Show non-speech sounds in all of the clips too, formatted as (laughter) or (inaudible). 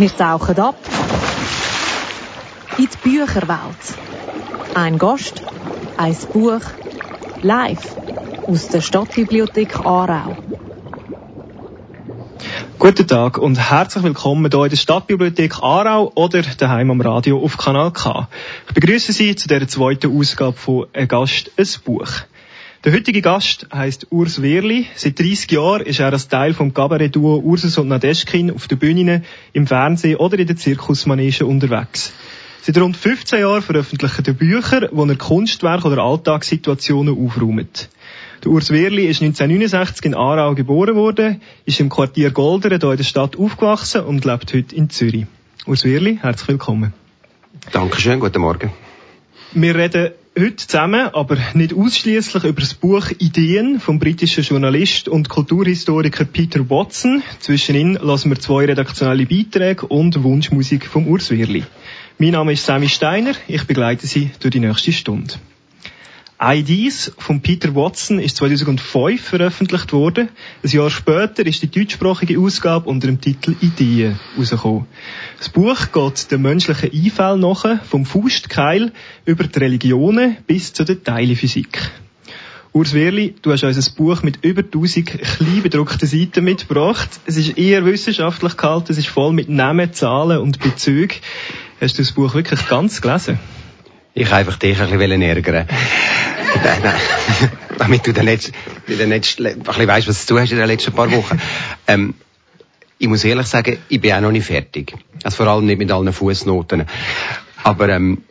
Wir tauchen ab in die Bücherwelt. Ein Gast, ein Buch, live aus der Stadtbibliothek Aarau. Guten Tag und herzlich willkommen hier in der Stadtbibliothek Aarau oder daheim am Radio auf Kanal K. Ich begrüße Sie zu der zweiten Ausgabe von «Ein Gast, ein Buch». Der heutige Gast heißt Urs Wehrli. Seit 30 Jahren ist er als Teil vom Kabarettduo Ursus und Nadeschkin auf den Bühnen, im Fernsehen oder in der Zirkusmanege unterwegs. Seit rund 15 Jahren veröffentlicht er Bücher, wo er Kunstwerke oder Alltagssituationen aufräumt. Der Urs Wehrli ist 1969 in Aarau geboren worden, ist im Quartier Golderen hier in der Stadt aufgewachsen und lebt heute in Zürich. Urs Wehrli, herzlich willkommen. Dankeschön, guten Morgen. Wir reden heute zusammen, aber nicht ausschließlich über das Buch Ideen vom britischen Journalist und Kulturhistoriker Peter Watson. Zwischen ihnen lassen wir zwei redaktionelle Beiträge und Wunschmusik vom Urs Wehrli. Mein Name ist Sammy Steiner, ich begleite Sie durch die nächste Stunde. IDs von Peter Watson ist 2005 veröffentlicht worden. Ein Jahr später ist die deutschsprachige Ausgabe unter dem Titel Ideen rausgekommen. Das Buch geht den menschlichen Einfällen nach, vom Faustkeil über die Religionen bis zu der Teilephysik. Urs Wehrli, du hast uns ein Buch mit über 1000 klein bedruckten Seiten mitgebracht. Es ist eher wissenschaftlich gehalten, es ist voll mit Namen, Zahlen und Bezügen. Hast du das Buch wirklich ganz gelesen? Ich einfach dich ein bisschen ärgern. (laughs) nein, nein. (laughs) Damit du dann nicht, dann nicht ein bisschen weißt, was du hast in den letzten paar Wochen. Ähm, ich muss ehrlich sagen, ich bin auch noch nicht fertig. Also vor allem nicht mit allen Fußnoten. Aber ähm,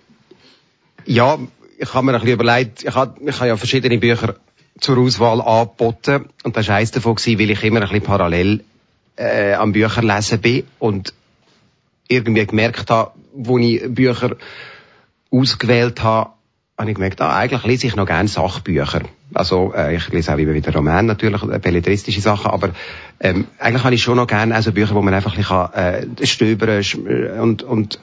ja, ich habe mir ein bisschen überlegt, ich habe, ich habe ja verschiedene Bücher zur Auswahl angeboten und das war eines davon, gewesen, weil ich immer ein bisschen parallel äh, am Bücherlesen bin und irgendwie gemerkt habe, wo ich Bücher ausgewählt habe, habe ich gemerkt, ah, eigentlich lese ich noch gerne Sachbücher. Also äh, ich lese auch immer wieder Roman natürlich, äh, belletristische Sachen, aber ähm, eigentlich habe ich schon noch gerne also Bücher, wo man einfach ein bisschen äh, stöbern äh, und, und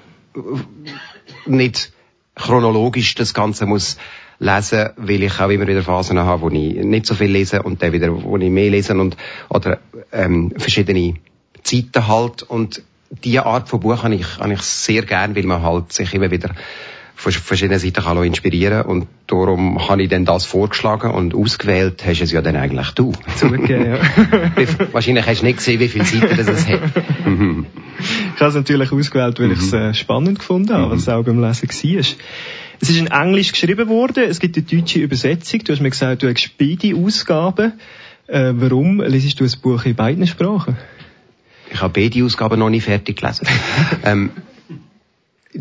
nicht chronologisch das Ganze muss lesen, weil ich auch immer wieder Phasen habe, wo ich nicht so viel lese und dann wieder, wo ich mehr lese und oder ähm, verschiedene Zeiten halt und diese Art von Buch habe ich, habe ich sehr gern, weil man halt sich immer wieder von verschiedenen Seiten kann inspirieren und darum habe ich dann das vorgeschlagen und ausgewählt hast es ja dann eigentlich du. Zugegeben, ja. (laughs) Wahrscheinlich hast du nicht gesehen, wie viele Seiten das es hat. (laughs) ich habe es natürlich ausgewählt, weil ich es äh, spannend gefunden habe, was es auch beim Lesen war. Es ist in Englisch geschrieben worden, es gibt eine deutsche Übersetzung, du hast mir gesagt, du hast beide Ausgaben. Äh, warum lesest du ein Buch in beiden Sprachen? Ich habe beide Ausgaben noch nicht fertig gelesen. (laughs) ähm,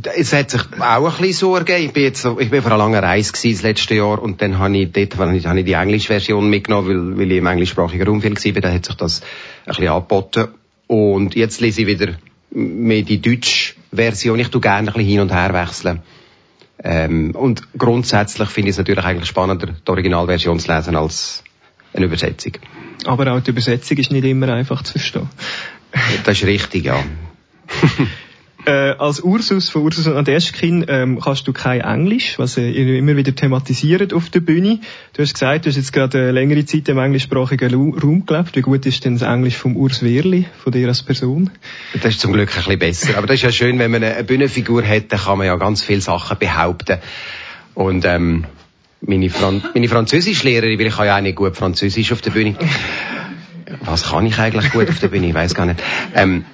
es hat sich auch ein bisschen so ergeben. Ich bin jetzt, ich bin vor einer langen Reise gewesen, das letzte Jahr und dann habe ich dort, habe ich, habe ich die englische Version mitgenommen, weil, weil ich im englischsprachigen Raum viel war, da hat sich das ein bisschen angeboten. Und jetzt lese ich wieder mehr die deutsche Version. Ich tu gerne ein bisschen hin und her wechseln. Ähm, und grundsätzlich finde ich es natürlich eigentlich spannender, die Originalversion zu lesen als eine Übersetzung. Aber auch die Übersetzung ist nicht immer einfach zu verstehen. Das ist richtig, ja. (laughs) Äh, als Ursus von Ursus und Adeschkin ähm, kannst du kein Englisch, was äh, ihr immer wieder thematisiert auf der Bühne. Du hast gesagt, du hast jetzt gerade eine längere Zeit im englischsprachigen Raum gelebt. Wie gut ist denn das Englisch vom Urs Wehrli, von dir als Person? Das ist zum Glück ein bisschen besser. Aber das ist ja schön, wenn man eine Bühnenfigur hat, dann kann man ja ganz viele Sachen behaupten. Und ähm, meine, Fran meine Französischlehrerin, weil ich kann ja auch nicht gut Französisch auf der Bühne. Was kann ich eigentlich gut auf der Bühne? Ich weiß gar nicht. Ähm,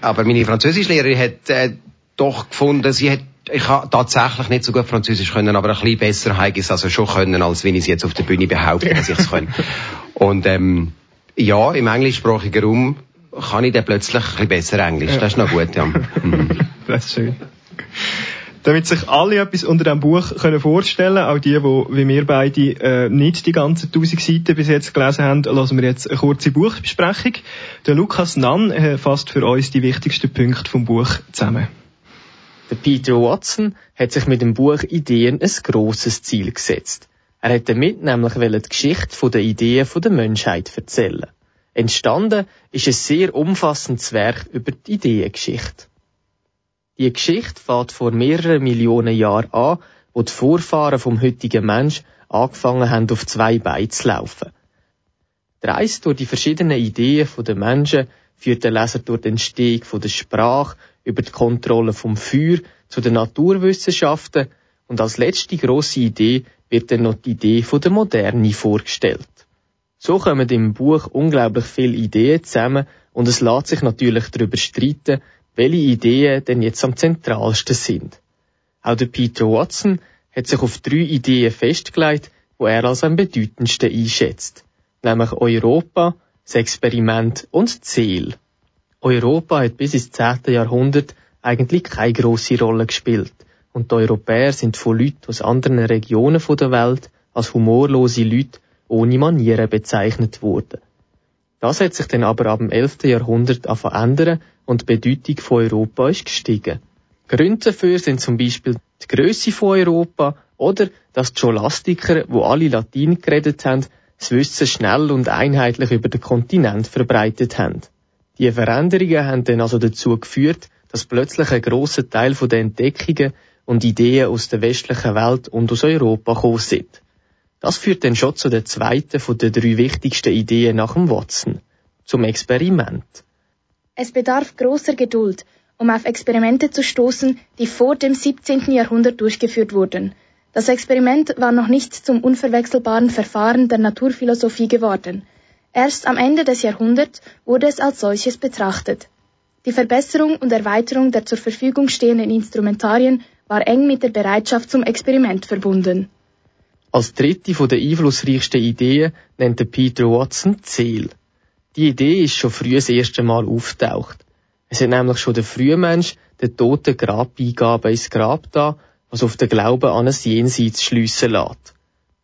aber meine Französischlehrerin hat äh, doch gefunden, sie hat ich habe tatsächlich nicht so gut Französisch können, aber ein bisschen besser habe ich es also schon können, als wenn ich es jetzt auf der Bühne behaupte, dass ich es kann. (laughs) Und ähm, ja, im englischsprachigen Raum kann ich dann plötzlich ein bisschen besser Englisch. Das ist noch gut, ja. (laughs) das ist schön. Damit sich alle etwas unter dem Buch können vorstellen auch die, die wie wir beide äh, nicht die ganzen tausend Seiten bis jetzt gelesen haben, lassen wir jetzt eine kurze Buchbesprechung. Der Lukas Nann äh, fasst für uns die wichtigsten Punkte vom Buch zusammen. Der Peter Watson hat sich mit dem Buch Ideen ein grosses Ziel gesetzt. Er hat damit nämlich die Geschichte der Ideen der Menschheit erzählen. Entstanden ist ein sehr umfassendes Werk über die Ideengeschichte. Die Geschichte fängt vor mehreren Millionen Jahren an, wo die Vorfahren vom heutigen Mensch angefangen haben, auf zwei Beinen zu laufen. Die Reise durch die verschiedenen Ideen der Menschen führt der Leser durch die Entstehung der Sprache, über die Kontrolle vom Feuer zu den Naturwissenschaften und als letzte grosse Idee wird dann noch die Idee der Moderne vorgestellt. So kommen im Buch unglaublich viele Ideen zusammen und es lässt sich natürlich darüber streiten, welche Ideen denn jetzt am zentralsten sind. Auch der Peter Watson hat sich auf drei Ideen festgelegt, wo er als am bedeutendsten einschätzt. Nämlich Europa, das Experiment und Ziel. Europa hat bis ins 10. Jahrhundert eigentlich keine grosse Rolle gespielt und die Europäer sind von Leuten aus anderen Regionen der Welt als humorlose Leute ohne Manieren bezeichnet worden. Das hat sich dann aber ab dem 11. Jahrhundert verändern und die Bedeutung von Europa ist gestiegen. Gründe dafür sind zum Beispiel die Größe von Europa oder dass die Scholastiker, wo alle Latein geredet haben, das Wissen schnell und einheitlich über den Kontinent verbreitet haben. Die Veränderungen haben dann also dazu geführt, dass plötzlich ein grosser Teil der Entdeckungen und Ideen aus der westlichen Welt und aus Europa gekommen sind. Das führt dann schon zu der zweiten von den drei wichtigsten Ideen nach dem Watson, zum Experiment. Es bedarf großer Geduld, um auf Experimente zu stoßen, die vor dem 17. Jahrhundert durchgeführt wurden. Das Experiment war noch nicht zum unverwechselbaren Verfahren der Naturphilosophie geworden. Erst am Ende des Jahrhunderts wurde es als solches betrachtet. Die Verbesserung und Erweiterung der zur Verfügung stehenden Instrumentarien war eng mit der Bereitschaft zum Experiment verbunden. Als dritte von den einflussreichsten Ideen nennt Peter Watson Ziel. Die Idee ist schon früh das erste Mal auftaucht. Es hat nämlich schon der Frühmensch den toten Grabbeigaben ins Grab da, was auf den Glauben an ein Jenseits schliessen lässt.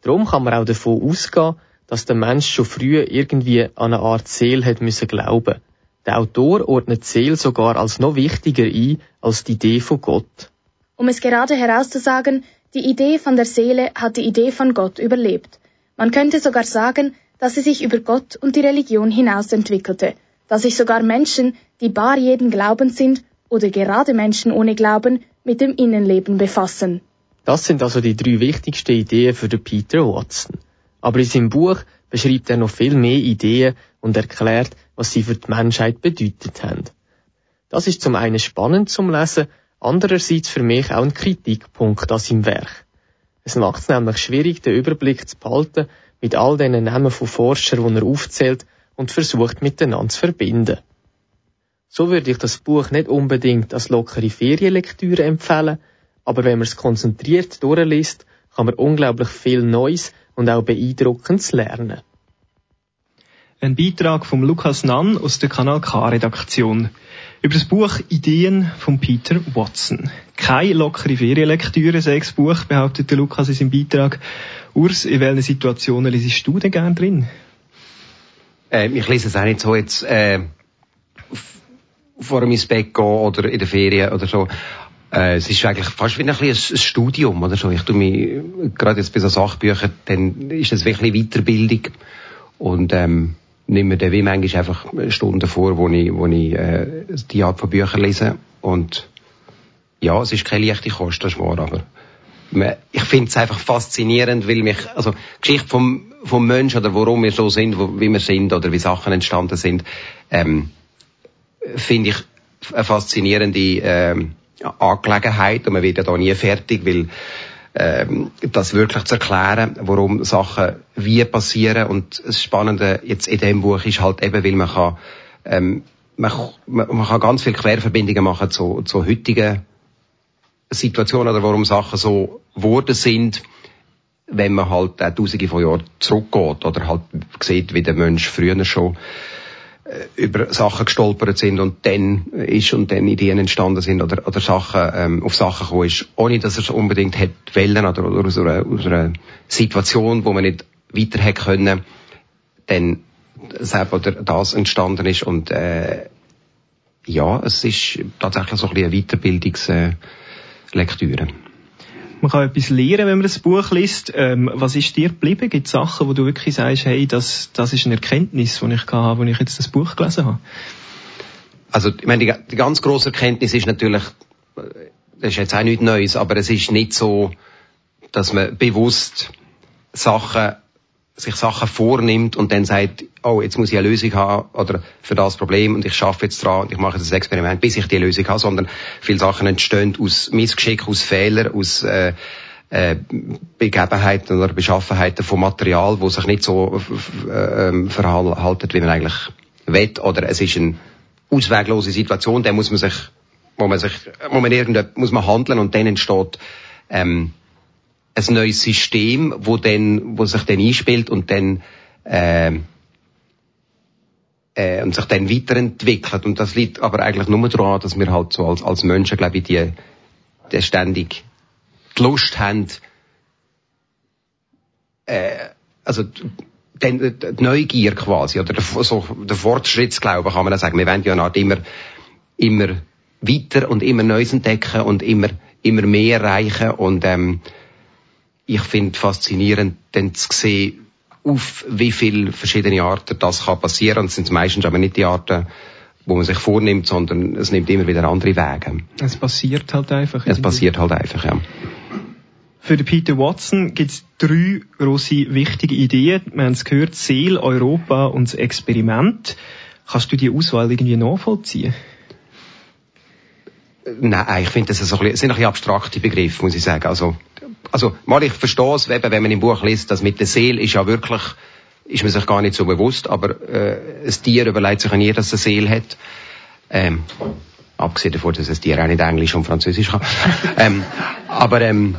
Darum kann man auch davon ausgehen, dass der Mensch schon früh irgendwie an eine Art Seele hat müssen glauben. Der Autor ordnet Seele sogar als noch wichtiger ein als die Idee von Gott. Um es gerade herauszusagen, die Idee von der Seele hat die Idee von Gott überlebt. Man könnte sogar sagen, dass sie sich über Gott und die Religion hinaus entwickelte, dass sich sogar Menschen, die bar jeden Glaubens sind, oder gerade Menschen ohne Glauben, mit dem Innenleben befassen. Das sind also die drei wichtigsten Ideen für Peter Watson. Aber in seinem Buch beschreibt er noch viel mehr Ideen und erklärt, was sie für die Menschheit bedeutet haben. Das ist zum einen spannend zum Lesen, andererseits für mich auch ein Kritikpunkt an seinem Werk. Es macht es nämlich schwierig, den Überblick zu behalten mit all den Namen von Forschern, die er aufzählt und versucht miteinander zu verbinden. So würde ich das Buch nicht unbedingt als lockere Ferienlektüre empfehlen, aber wenn man es konzentriert durchliest, kann man unglaublich viel Neues und auch Beeindruckendes lernen. Ein Beitrag von Lukas Nann aus der Kanal K-Redaktion über das Buch Ideen von Peter Watson. Keine lockere Ferienlektüre, sechs Buch, behauptet der Lukas in seinem Beitrag. Urs, in welchen Situationen liest du denn gerne drin? Äh, ich lese es auch nicht so jetzt äh, vor dem ins Bett gehen oder in der Ferien oder so. Äh, es ist eigentlich fast wie ein, ein Studium oder so. Ich tue mich, gerade jetzt bei so Sachbüchern, dann ist das wirklich Weiterbildung und ähm, nehme mir dann wie manchmal einfach Stunden vor, wo ich, wo ich äh, die Art von Büchern lese. Und ja, es ist keine leichte Kost, das ist wahr, aber ich finde es einfach faszinierend, weil mich, also Geschichte vom, vom Menschen oder warum wir so sind, wo, wie wir sind oder wie Sachen entstanden sind, ähm, finde ich eine faszinierende ähm, Angelegenheit und man wird ja da nie fertig, weil ähm, das wirklich zu erklären, warum Sachen wie passieren. Und das Spannende jetzt in dem Buch ist halt eben, weil man kann, ähm, man, man kann ganz viele Querverbindungen machen zu, zu heutigen Situationen oder warum Sachen so geworden sind, wenn man halt auch tausende von Jahren zurückgeht oder halt sieht, wie der Mensch früher schon äh, über Sachen gestolpert sind und dann ist und dann Ideen entstanden sind oder, oder Sachen, ähm, auf Sachen gekommen ist, ohne dass er es unbedingt hätte wollen oder, oder aus, einer, aus einer Situation, wo man nicht weiter hätte können, dann selbst oder das entstanden ist und äh, ja, es ist tatsächlich so ein bisschen eine Weiterbildungslektüre. Äh, man kann etwas lernen, wenn man das Buch liest. Ähm, was ist dir geblieben? Gibt es Sachen, wo du wirklich sagst, hey, das, das ist eine Erkenntnis, die ich habe, als ich jetzt das Buch gelesen habe? Also, ich meine, die, die ganz grosse Erkenntnis ist natürlich, das ist jetzt auch nichts Neues, aber es ist nicht so, dass man bewusst Sachen sich Sachen vornimmt und dann sagt, oh, jetzt muss ich eine Lösung haben oder für das Problem und ich schaffe jetzt dran und ich mache das Experiment, bis ich die Lösung habe, sondern viele Sachen entstehen aus Missgeschick, aus Fehlern, aus äh, äh, Begebenheiten oder Beschaffenheiten von Material, wo sich nicht so äh, verhalten, wie man eigentlich will, oder es ist eine ausweglose Situation, dann muss man sich, wo man sich, wo man irgendetwas, muss man handeln und dann entsteht ähm, ein neues System, wo dann, wo sich dann einspielt und dann äh, äh, und sich dann weiterentwickelt. Und das liegt aber eigentlich nur daran, dass wir halt so als, als Menschen, glaube ich, die, die ständig die Lust haben, äh, also den, die Neugier quasi, oder der, so, der Fortschrittsglaube kann man auch sagen. Wir wollen ja eine Art immer, immer weiter und immer Neues entdecken und immer, immer mehr erreichen und ähm, ich finde faszinierend, dann zu sehen, auf wie viele verschiedene Arten das kann passieren. Und es sind meistens aber nicht die Arten, wo man sich vornimmt, sondern es nimmt immer wieder andere Wege. Es passiert halt einfach. Es passiert halt einfach, ja. Für Peter Watson gibt es drei grosse wichtige Ideen. Wir haben es gehört, Seele, Europa und das Experiment. Kannst du die Auswahl irgendwie nachvollziehen? Nein, ich finde, das so ein bisschen, sind ein bisschen abstrakte Begriffe, muss ich sagen. Also, also, mal, ich verstehe es, wenn man im Buch liest, dass mit der Seele ist ja wirklich, ist man sich gar nicht so bewusst, aber äh, ein Tier überlegt sich ja nie, dass es eine Seele hat. Ähm, abgesehen davon, dass ein Tier auch nicht Englisch und Französisch kann. (laughs) ähm, aber ähm,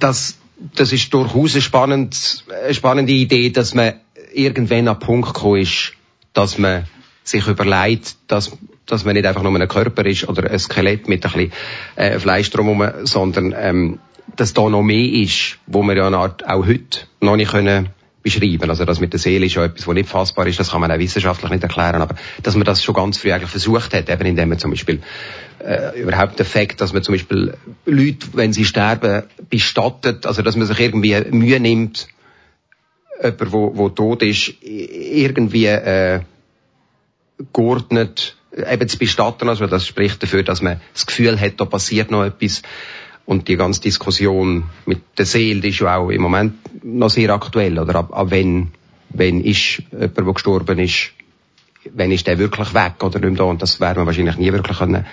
das, das ist durchaus eine, spannend, eine spannende Idee, dass man irgendwann an den Punkt gekommen ist, dass man sich überlegt, dass dass man nicht einfach nur ein Körper ist oder ein Skelett mit ein bisschen äh, Fleisch drumherum, sondern ähm, dass da noch mehr ist, wo wir ja eine Art auch heute noch nicht können beschreiben. Also das mit der Seele ist ja etwas, was nicht fassbar ist, das kann man auch wissenschaftlich nicht erklären, aber dass man das schon ganz früh eigentlich versucht hat, eben indem man zum Beispiel äh, überhaupt den Fakt, dass man zum Beispiel Leute, wenn sie sterben, bestattet, also dass man sich irgendwie Mühe nimmt, jemand, wo, wo tot ist, irgendwie äh, geordnet eben zu bestatten, also das spricht dafür, dass man das Gefühl hat, da passiert noch etwas. Und die ganze Diskussion mit der Seele, ist ja auch im Moment noch sehr aktuell, oder ab, ab wenn, wenn ist jemand, der gestorben ist, wenn ist der wirklich weg oder nicht mehr da? Und das werden wir wahrscheinlich nie wirklich können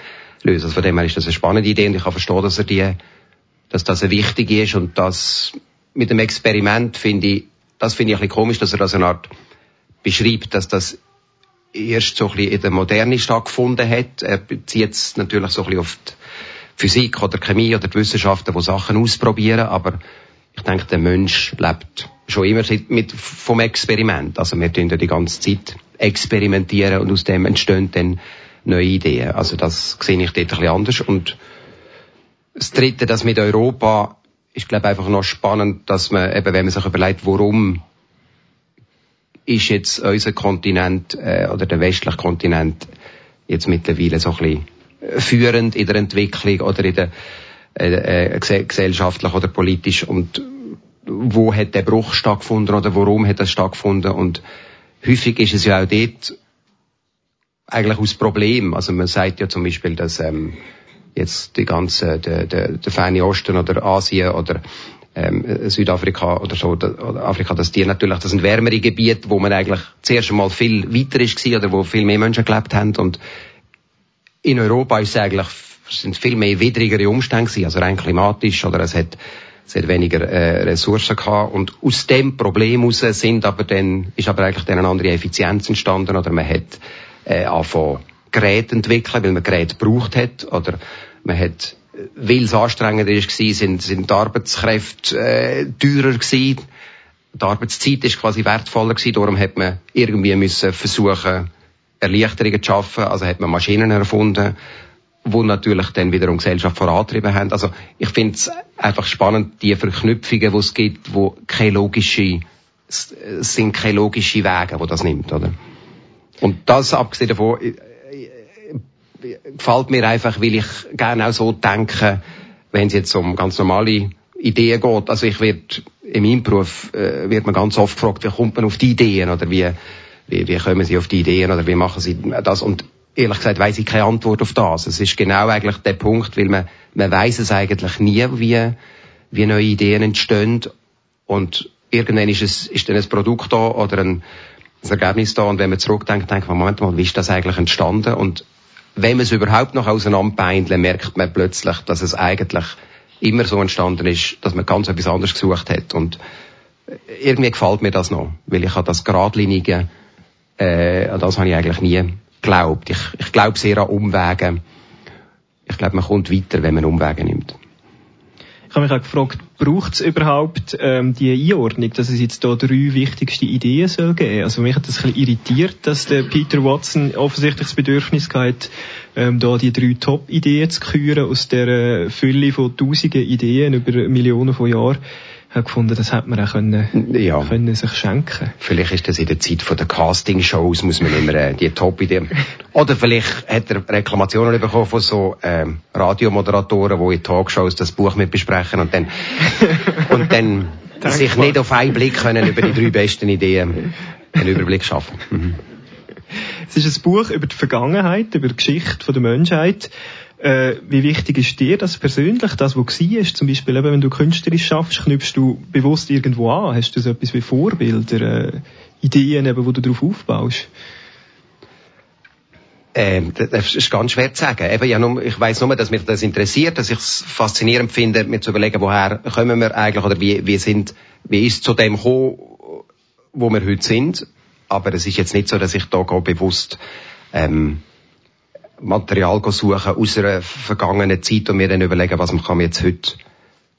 lösen. Also von dem her ist das eine spannende Idee und ich kann verstehen, dass er die, dass das eine wichtige ist und das mit dem Experiment finde ich, das finde ich ein bisschen komisch, dass er das eine Art beschreibt, dass das erst so ein bisschen in der Moderne stattgefunden hat. Er bezieht es natürlich so ein bisschen auf die Physik oder Chemie oder die Wissenschaften, die Sachen ausprobieren, aber ich denke, der Mensch lebt schon immer mit, vom Experiment. Also wir tun ja die ganze Zeit experimentieren und aus dem entstehen dann neue Ideen. Also das sehe ich dort ein bisschen anders. Und das Dritte, das mit Europa, ist glaube ich einfach noch spannend, dass man eben, wenn man sich überlegt, warum ist jetzt unser Kontinent äh, oder der westliche Kontinent jetzt mittlerweile so ein bisschen äh, führend in der Entwicklung oder in der äh, äh, gesellschaftlich oder politisch und wo hat der Bruch stattgefunden oder warum hat das stattgefunden und häufig ist es ja auch dort eigentlich aus Problem. Also man sagt ja zum Beispiel, dass ähm, jetzt die ganze der, der, der Ferne Osten oder Asien oder ähm, Südafrika oder so, oder Afrika, dass die natürlich, das sind wärmere Gebiete, wo man eigentlich zuerst einmal viel weiter ist oder wo viel mehr Menschen gelebt haben. Und in Europa ist es eigentlich, sind viel mehr widrigere Umstände gewesen, also rein klimatisch oder es hat, es hat weniger äh, Ressourcen gehabt. Und aus dem Problem heraus sind aber dann, ist aber eigentlich dann eine andere Effizienz entstanden oder man hat äh, angefangen Geräte entwickeln, weil man Geräte gebraucht hat oder man hat weil es anstrengender war, sind, sind die Arbeitskräfte äh, teurer gewesen. Die Arbeitszeit ist quasi wertvoller gewesen, darum hat man irgendwie müssen versuchen, Erleichterungen zu schaffen, also hat man Maschinen erfunden, wo natürlich dann wiederum Gesellschaft vorantrieben haben. Also ich finde es einfach spannend, die Verknüpfungen, die es gibt, wo keine logische, es sind keine logischen Wege, wo das nimmt, oder? Und das abgesehen davon, gefällt mir einfach, weil ich gerne auch so denke, wenn es jetzt um ganz normale Ideen geht. Also ich werde, in meinem Beruf äh, wird man ganz oft gefragt, wie kommt man auf die Ideen oder wie, wie, wie kommen sie auf die Ideen oder wie machen sie das und ehrlich gesagt weiß ich keine Antwort auf das. Es ist genau eigentlich der Punkt, weil man, man weiß es eigentlich nie, wie, wie neue Ideen entstehen und irgendwann ist, es, ist dann ein Produkt da oder ein, ein Ergebnis da und wenn man zurückdenkt, denkt man, Moment mal, wie ist das eigentlich entstanden? Und wenn man es überhaupt noch auseinanderbeindeln, merkt man plötzlich, dass es eigentlich immer so entstanden ist, dass man ganz etwas anderes gesucht hat. Und irgendwie gefällt mir das noch, weil ich habe das geradlinige, äh, an das habe ich eigentlich nie geglaubt. Ich, ich glaube sehr an Umwege. Ich glaube, man kommt weiter, wenn man Umwege nimmt. Ich habe mich auch gefragt, braucht es überhaupt ähm, die Einordnung, dass es jetzt da drei wichtigste Ideen soll geben? Also mich hat das ein bisschen irritiert, dass der Peter Watson offensichtlich das Bedürfnis hat, ähm, da die drei Top-Ideen zu küren aus der Fülle von tausenden Ideen über Millionen von Jahren habe gefunden, das hätte man auch können, ja. können sich schenken. Vielleicht ist das in der Zeit von der Casting-Shows, muss man immer äh, die Top-Ideen. Oder vielleicht hat er Reklamationen bekommen von so ähm, Radiomoderatoren, die in Talkshows das Buch mit besprechen und dann und dann (laughs) sich nicht auf einen Blick können über die drei besten Ideen einen Überblick schaffen. Mhm. Es ist ein Buch über die Vergangenheit, über die Geschichte der Menschheit. Äh, wie wichtig ist dir das persönlich, das, was war? Zum Beispiel, eben, wenn du künstlerisch schaffst, knüpfst du bewusst irgendwo an? Hast du so etwas wie Vorbilder, äh, Ideen, eben, wo du darauf aufbaust? Ähm, das ist ganz schwer zu sagen. Eben, ja, nur, ich weiss nur, dass mich das interessiert, dass ich es faszinierend finde, mir zu überlegen, woher kommen wir eigentlich oder wie, wie sind, wie ist es zu dem gekommen, wo wir heute sind. Aber es ist jetzt nicht so, dass ich da bewusst ähm, Material suchen aus einer vergangenen Zeit und mir dann überlegen, was man jetzt heute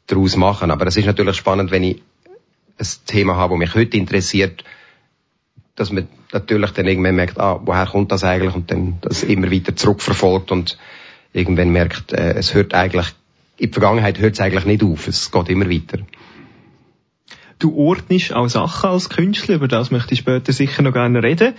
daraus machen. Aber es ist natürlich spannend, wenn ich ein Thema habe, das mich heute interessiert, dass man natürlich dann irgendwann merkt, ah, woher kommt das eigentlich und dann das immer weiter zurückverfolgt und irgendwann merkt, äh, es hört eigentlich, in der Vergangenheit hört es eigentlich nicht auf, es geht immer weiter. Du ordnest auch Sachen als Künstler, über das möchte ich später sicher noch gerne reden.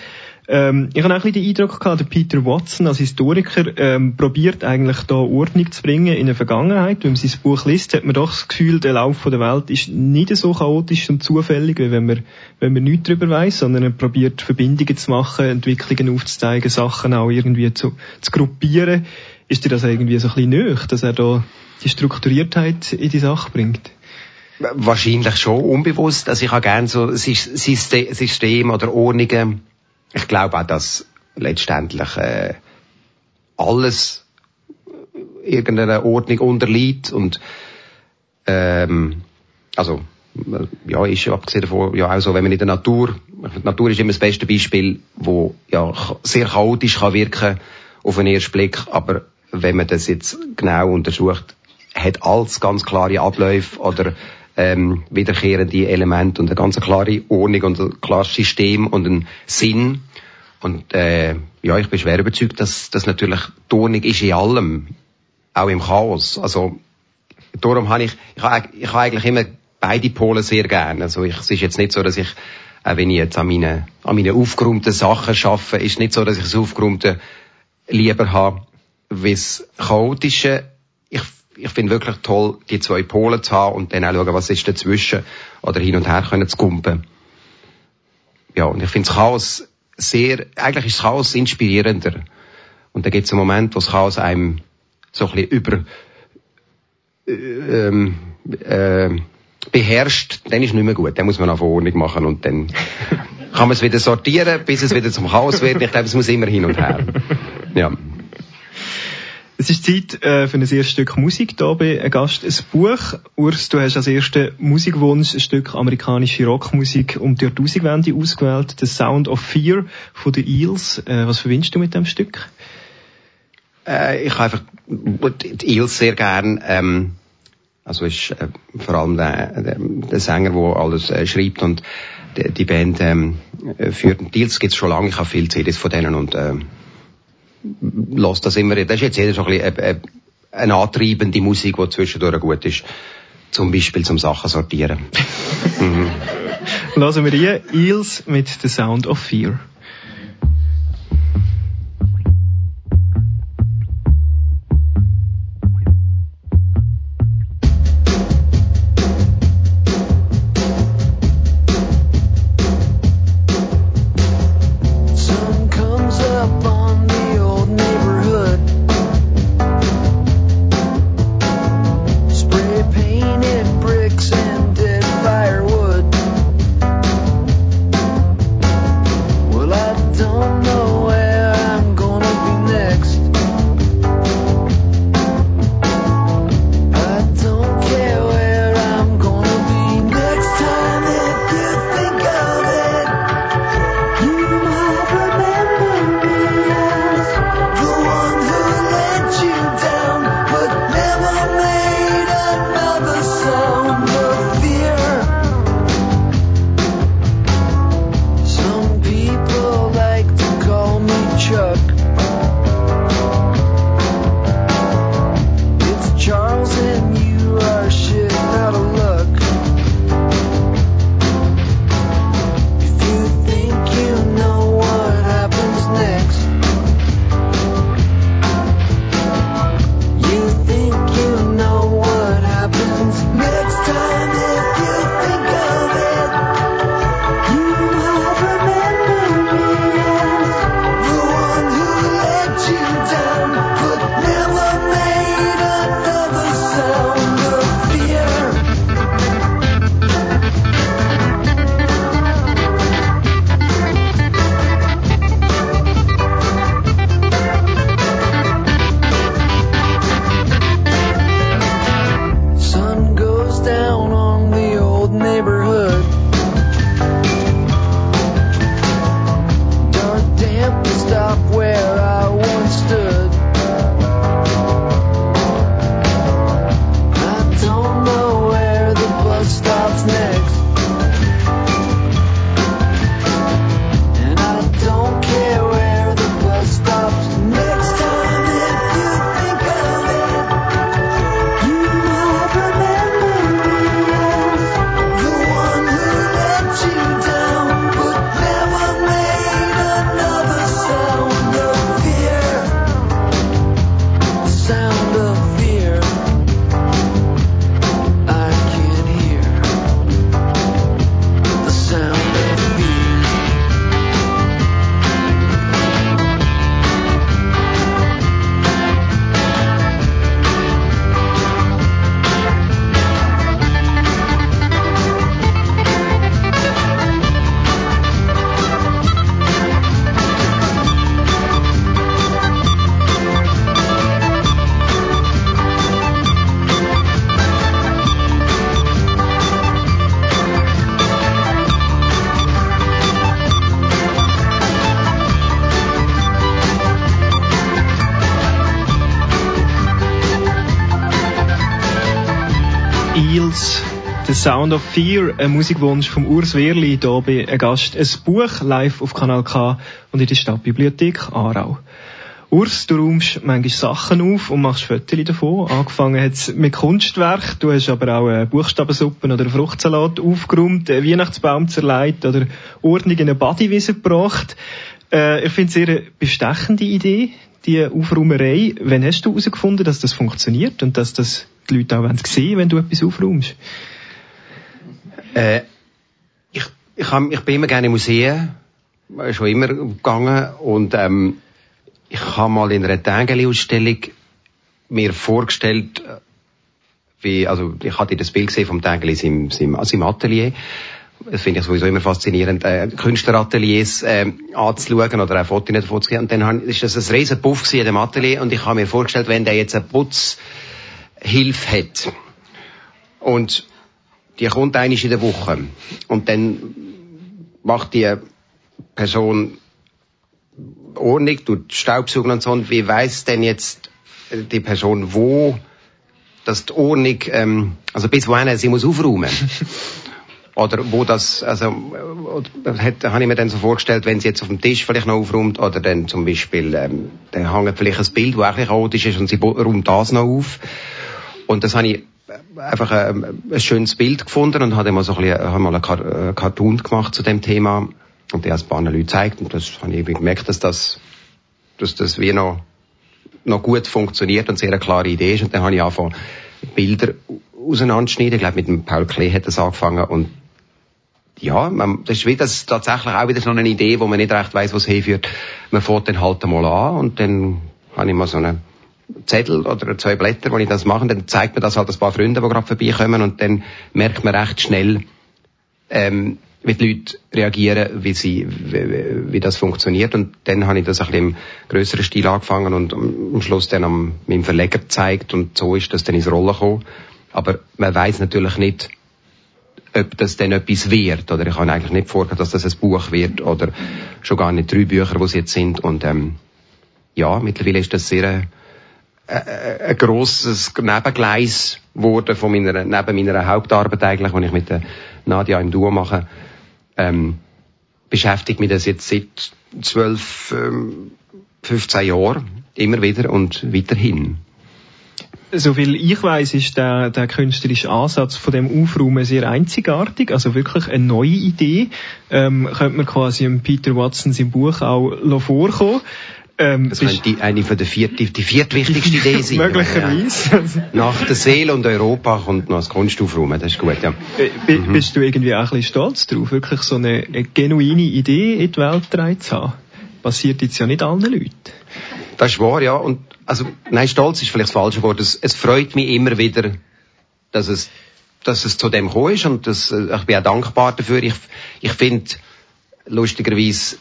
Ähm, ich habe auch ein bisschen den Eindruck gehabt, der Peter Watson als Historiker ähm, probiert eigentlich da Ordnung zu bringen in der Vergangenheit. Wenn man sein Buch liest, hat man doch das Gefühl, der Lauf der Welt ist nicht so chaotisch und zufällig, wie wenn man, wenn man nichts darüber weiß, sondern er probiert Verbindungen zu machen, Entwicklungen aufzuzeigen, Sachen auch irgendwie zu, zu gruppieren. Ist dir das irgendwie so ein bisschen nöch, dass er da die Strukturiertheit in die Sache bringt? Wahrscheinlich schon unbewusst. Also ich habe gerne so System oder Ordnungen. Ich glaube auch, dass letztendlich äh, alles irgendeiner Ordnung unterliegt und ähm, also ja, ist ja abgesehen davon ja auch so, wenn man in der Natur, die Natur ist immer das beste Beispiel, wo ja sehr chaotisch kann wirken auf den ersten Blick, aber wenn man das jetzt genau untersucht, hat alles ganz klare Abläufe oder ähm, wiederkehrende Elemente und eine ganz klare Ordnung und ein klares System und ein Sinn. Und äh, ja, ich bin schwer überzeugt, dass das natürlich die Ordnung ist in allem, auch im Chaos. Also darum habe ich, ich habe, ich habe eigentlich immer beide Pole sehr gerne. Also ich, es ist jetzt nicht so, dass ich, auch wenn ich jetzt an meinen, an meinen aufgeräumten Sachen schaffe, ist nicht so, dass ich das Aufgeräumte lieber habe, wie das Chaotische ich finde wirklich toll, die zwei Pole zu haben und dann auch schauen, was ist dazwischen oder hin und her können zu kumpen. Ja, und ich finde das Chaos sehr, eigentlich ist das Chaos inspirierender. Und da gibt es einen Moment, wo das Chaos einem so ein bisschen über, äh, ähm, äh, beherrscht, dann ist es nicht mehr gut. Dann muss man auf Ordnung machen und dann (laughs) kann man es wieder sortieren, bis es wieder zum Chaos wird. Ich glaube, es muss immer hin und her. Ja. Es ist Zeit äh, für ein erstes Stück Musik. Hier bei ein Gast ein Buch. Urs, du hast als ersten Musikwunsch ein Stück amerikanische Rockmusik um die Jahrtausendwende ausgewählt. The Sound of Fear von den Eels. Äh, was verwünschst du mit dem Stück? Äh, ich habe einfach die Eels sehr gern. Ähm, also ist äh, vor allem der, der, der Sänger, der alles äh, schreibt und die, die Band ähm, führt. Die Eels gibt es schon lange. Ich habe viele CDs von denen und äh, lasse das immer, das ist jetzt jeder so ein bisschen eine, eine antreibende Musik, die zwischendurch gut ist. Zum Beispiel zum Sachen sortieren. (laughs) mhm. Lassen wir hier Eels mit The Sound of Fear. Fear, ein Musikwunsch vom Urs Wehrli, hier bei einem Gast. Ein Buch live auf Kanal K und in der Stadtbibliothek Aarau. Urs, du räumst manchmal Sachen auf und machst Fotos davon. Angefangen hat's mit Kunstwerk. Du hast aber auch Buchstabensuppen oder Fruchtsalat aufgeräumt, einen Weihnachtsbaum zerlegt oder Ordnung in eine Badewiese gebracht. Äh, ich finde es eine bestechende Idee, die Aufräumerei. Wann hast du herausgefunden, dass das funktioniert und dass das die Leute auch sehen wenn du etwas aufräumst? Äh, ich, ich, hab, ich bin immer gerne in Museen, schon immer gegangen und ähm, ich habe mal in einer Tengeli-Ausstellung mir vorgestellt, wie, also ich hatte das Bild gesehen vom Tengeli im, also im Atelier. Das finde ich sowieso immer faszinierend, äh, Künstlerateliers äh, anzuschauen oder auch Fotos davon zu gehen. Und dann hab, ist das ein riesen Puff in dem Atelier und ich habe mir vorgestellt, wenn der jetzt eine Putzhilfe hat und die kommt einmal in der Woche und dann macht die Person Ordnung, tut Staubsaugen und so und wie weiß denn jetzt die Person, wo dass die Ordnung, ähm, also bis wohin sie muss aufräumen. (laughs) oder wo das, also, hätte, habe ich mir dann so vorgestellt, wenn sie jetzt auf dem Tisch vielleicht noch aufräumt, oder dann zum Beispiel, ähm, dann hängt vielleicht ein Bild, wo auch chaotisch ist, und sie räumt das noch auf. Und das habe ich einfach ein, ein schönes Bild gefunden und habe mal so ein bisschen, habe mal einen Cartoon gemacht zu dem Thema und der als ein paar Leute zeigt und das habe ich gemerkt, dass das, dass das wie noch, noch gut funktioniert und sehr eine klare Idee ist und dann habe ich angefangen, Bilder auseinanderschneiden. Ich glaube, mit dem Paul Klee hat das angefangen und ja, man, das ist wie das tatsächlich auch wieder so eine Idee, wo man nicht recht weiß, was hinführt. Man fährt dann halt einmal an und dann habe ich mal so einen Zettel oder zwei Blätter, wo ich das mache, dann zeigt mir das halt ein paar Freunde, die gerade vorbeikommen und dann merkt man recht schnell, ähm, wie die Leute reagieren, wie sie, wie, wie das funktioniert. Und dann habe ich das ein bisschen im grösseren Stil angefangen und am Schluss dann am, meinem Verleger gezeigt und so ist das dann ins Rollen gekommen. Aber man weiß natürlich nicht, ob das dann etwas wird. Oder ich kann eigentlich nicht vorstellen, dass das ein Buch wird oder schon gar nicht drei Bücher, die es jetzt sind. Und ähm, ja, mittlerweile ist das sehr ein grosses Nebengleis geworden von meiner, neben meiner Hauptarbeit eigentlich, die ich mit der Nadia im Duo mache. Ähm, beschäftigt mich das jetzt seit zwölf, ähm, 15 Jahren immer wieder und weiterhin. Soviel ich weiß, ist der, der künstlerische Ansatz von dem Aufräumen sehr einzigartig, also wirklich eine neue Idee. Ähm, könnte man quasi Peter Watsons im Buch auch vorkommen. Ähm, das könnte die, eine von der viert, die, viertwichtigste (laughs) Idee sein. Möglicherweise. Ja. Nach der Seele und Europa kommt noch das Kunstaufräumen, das ist gut, ja. Äh, mhm. Bist du irgendwie auch ein bisschen stolz darauf, wirklich so eine, eine genuine Idee in die Welt zu haben? Passiert jetzt ja nicht allen Leuten. Das ist wahr, ja. Und, also, nein, stolz ist vielleicht das falsche Wort. Es, es freut mich immer wieder, dass es, dass es zu dem gekommen ist und das, äh, ich bin auch dankbar dafür. Ich, ich finde, lustigerweise,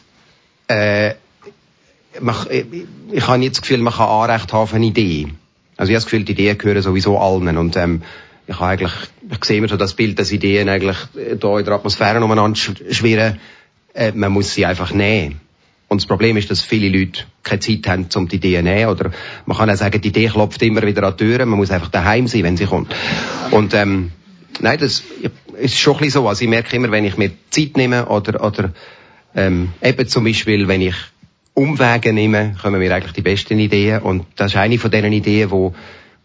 äh, man, ich, habe nicht das Gefühl, man kann Anrecht haben auf eine Idee. Also ich habe das Gefühl, die Ideen gehören sowieso allen und ähm, ich habe eigentlich, ich sehe immer so das Bild, dass Ideen eigentlich da in der Atmosphäre umeinander schwirren. Äh, man muss sie einfach nehmen. Und das Problem ist, dass viele Leute keine Zeit haben, um die Idee zu nehmen. Oder man kann auch sagen, die Idee klopft immer wieder an die Türen. Man muss einfach daheim sein, wenn sie kommt. Und ähm, nein, das ist schon ein bisschen so. Also ich merke immer, wenn ich mir Zeit nehme oder, oder ähm, eben zum Beispiel, wenn ich Umwege nehme, kommen mir eigentlich die besten Ideen. Und das ist eine von diesen Ideen, wo,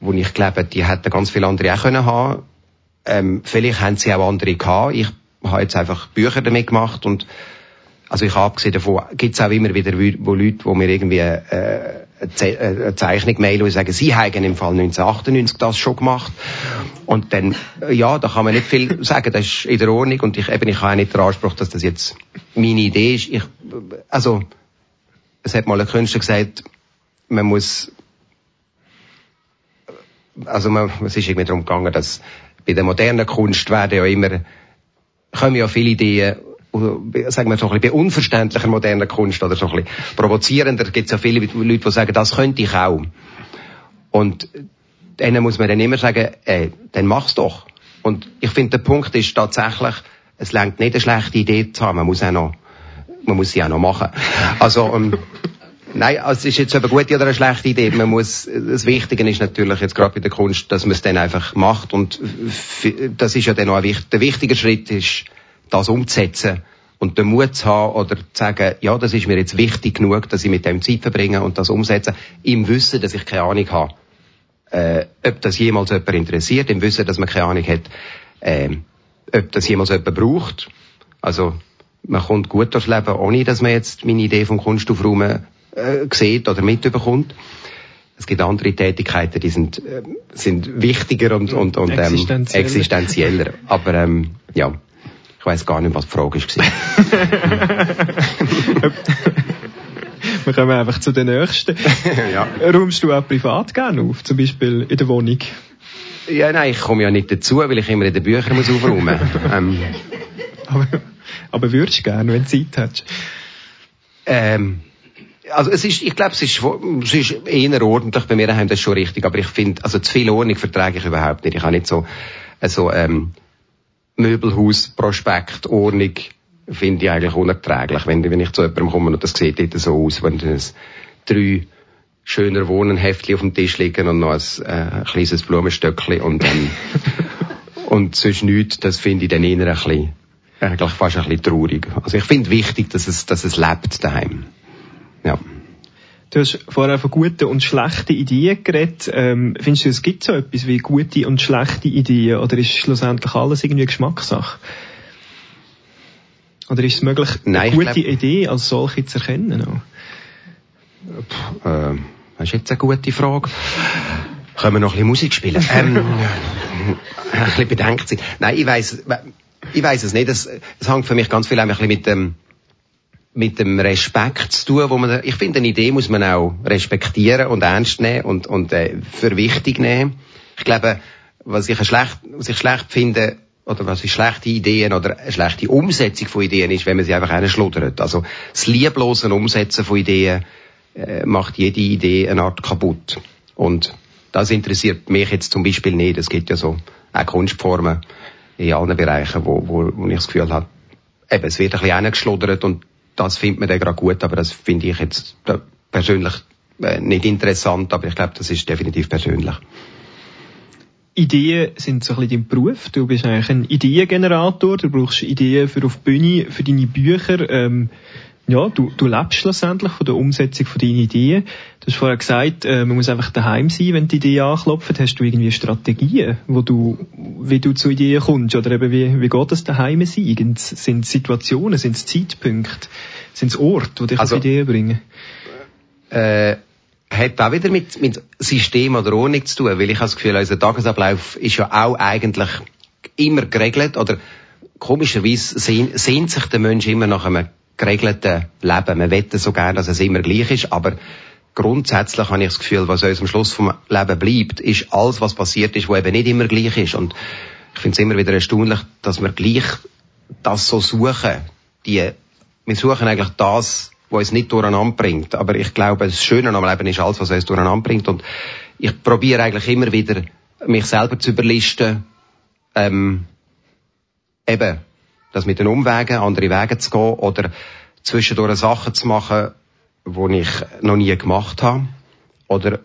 wo ich glaube, die hätten ganz viele andere auch können haben. Ähm, vielleicht haben sie auch andere gehabt. Ich habe jetzt einfach Bücher damit gemacht und also ich habe abgesehen davon, gibt es auch immer wieder wo Leute, wo mir irgendwie äh, eine Zeichnung mailen und sagen, sie haben im Fall 1998 das schon gemacht. Und dann, ja, da kann man nicht viel (laughs) sagen, das ist in der Ordnung und ich, eben, ich habe auch nicht den Anspruch, dass das jetzt meine Idee ist. Ich, also, es hat mal ein Künstler gesagt, man muss, also man, es ist irgendwie darum gegangen, dass bei der modernen Kunst werden ja immer, kommen ja viele Ideen sagen wir so ein bisschen bei unverständlicher moderner Kunst oder so ein bisschen provozierender gibt es ja viele Leute, die sagen, das könnte ich auch. Und denen muss man dann immer sagen, ey, dann mach's doch. Und ich finde, der Punkt ist tatsächlich, es längt nicht eine schlechte Idee zu haben, man muss auch noch, man muss sie auch noch machen. Also, ähm, (laughs) Nein, also es ist jetzt eine gute oder eine schlechte Idee. Man muss, das Wichtige ist natürlich jetzt gerade bei der Kunst, dass man es dann einfach macht und das ist ja dann auch ein, der wichtige Schritt ist, das umzusetzen und den Mut zu haben oder zu sagen, ja, das ist mir jetzt wichtig genug, dass ich mit dem Zeit verbringe und das umsetze, im Wissen, dass ich keine Ahnung habe, äh, ob das jemals jemand interessiert, im Wissen, dass man keine Ahnung hat, äh, ob das jemals jemand braucht. Also, man kommt gut durchs Leben, ohne dass man jetzt meine Idee vom Kunstaufräumen äh, sieht oder mitbekommt. Es gibt andere Tätigkeiten, die sind, äh, sind wichtiger und, und, und ähm, existenzieller. existenzieller. Aber ähm, ja, ich weiß gar nicht, was die Frage war. (laughs) Wir kommen einfach zu den nächsten. (laughs) ja. Räumst du auch privat gerne auf, zum Beispiel in der Wohnung? Ja, nein, ich komme ja nicht dazu, weil ich immer in den Büchern muss aufräumen muss. (laughs) ähm. Aber, würdest du gerne, wenn du Zeit hast? Ähm, also es ist, ich glaube, es ist, es ist eher ordentlich bei mir daheim, das ist schon richtig, aber ich finde, also zu viel Ordnung vertrage ich überhaupt nicht. Ich habe nicht so, also, ähm, Möbelhaus, Prospekt, Ordnung, finde ich eigentlich unerträglich, wenn, wenn ich zu jemandem komme und das sieht dort so aus, wenn es drei schöner Wohnenheftchen auf dem Tisch liegen und noch ein, äh, kleines Blumenstöckchen und, ähm, (laughs) und sonst nichts, das finde ich dann eher ein bisschen, eigentlich fast ein bisschen traurig. Also ich finde wichtig, dass es, dass es lebt daheim. Ja. Du hast vorher von guten und schlechten Ideen geredet. Ähm, findest du, es gibt so etwas wie gute und schlechte Ideen oder ist schlussendlich alles irgendwie Geschmackssache? Oder ist es möglich, Nein, eine gute glaub... Idee als solche zu erkennen? Puh, äh, das ist jetzt eine gute Frage. Können wir noch ein bisschen Musik spielen? (laughs) ähm, (laughs) ein bisschen Bedenkzeit. Nein, ich weiss, ich weiss es nicht. Es, es hängt für mich ganz viel bisschen mit dem, mit dem Respekt zu tun, wo man, ich finde, eine Idee muss man auch respektieren und ernst nehmen und, und äh, für wichtig nehmen. Ich glaube, was ich, schlecht, was ich schlecht finde, oder was ist schlechte Ideen oder eine schlechte Umsetzung von Ideen ist, wenn man sie einfach schluddert. Also das lieblose Umsetzen von Ideen äh, macht jede Idee eine Art kaputt. Und das interessiert mich jetzt zum Beispiel nicht. Es gibt ja so auch Kunstformen in allen Bereichen, wo, wo, wo ich das Gefühl habe, eben, es wird ein bisschen geschluddert und das findet man dann gerade gut, aber das finde ich jetzt persönlich äh, nicht interessant, aber ich glaube, das ist definitiv persönlich. Ideen sind so ein bisschen dein Beruf. Du bist eigentlich ein Ideengenerator. Du brauchst Ideen für auf die Bühne, für deine Bücher. Ähm, ja, du, du lebst schlussendlich von der Umsetzung von deinen Ideen. Du hast vorher gesagt, äh, man muss einfach daheim sein, wenn die Ideen anklopfen. Hast du irgendwie Strategien, wo du, wie du zu Ideen kommst? Oder eben, wie, wie geht es daheim sein? Sind es Situationen, sind es Zeitpunkte, sind es Orte, die dich also, auf Ideen bringen? Äh, hat auch wieder mit, mit System oder Ordnung zu tun, weil ich habe das Gefühl, unser Tagesablauf ist ja auch eigentlich immer geregelt oder komischerweise sehnt sich der Mensch immer nach einem geregelten Leben. Man wette so gerne, dass es immer gleich ist, aber grundsätzlich habe ich das Gefühl, was uns am Schluss vom Leben bleibt, ist alles, was passiert ist, wo eben nicht immer gleich ist. Und ich finde es immer wieder erstaunlich, dass wir gleich das so suchen. Die, wir suchen eigentlich das, was uns nicht durcheinander bringt. Aber ich glaube, das Schöne am Leben ist alles, was uns durcheinander bringt. Und ich probiere eigentlich immer wieder, mich selber zu überlisten, ähm, eben, das mit den Umwegen, andere Wege zu gehen oder zwischendurch Sachen zu machen, die ich noch nie gemacht habe. Oder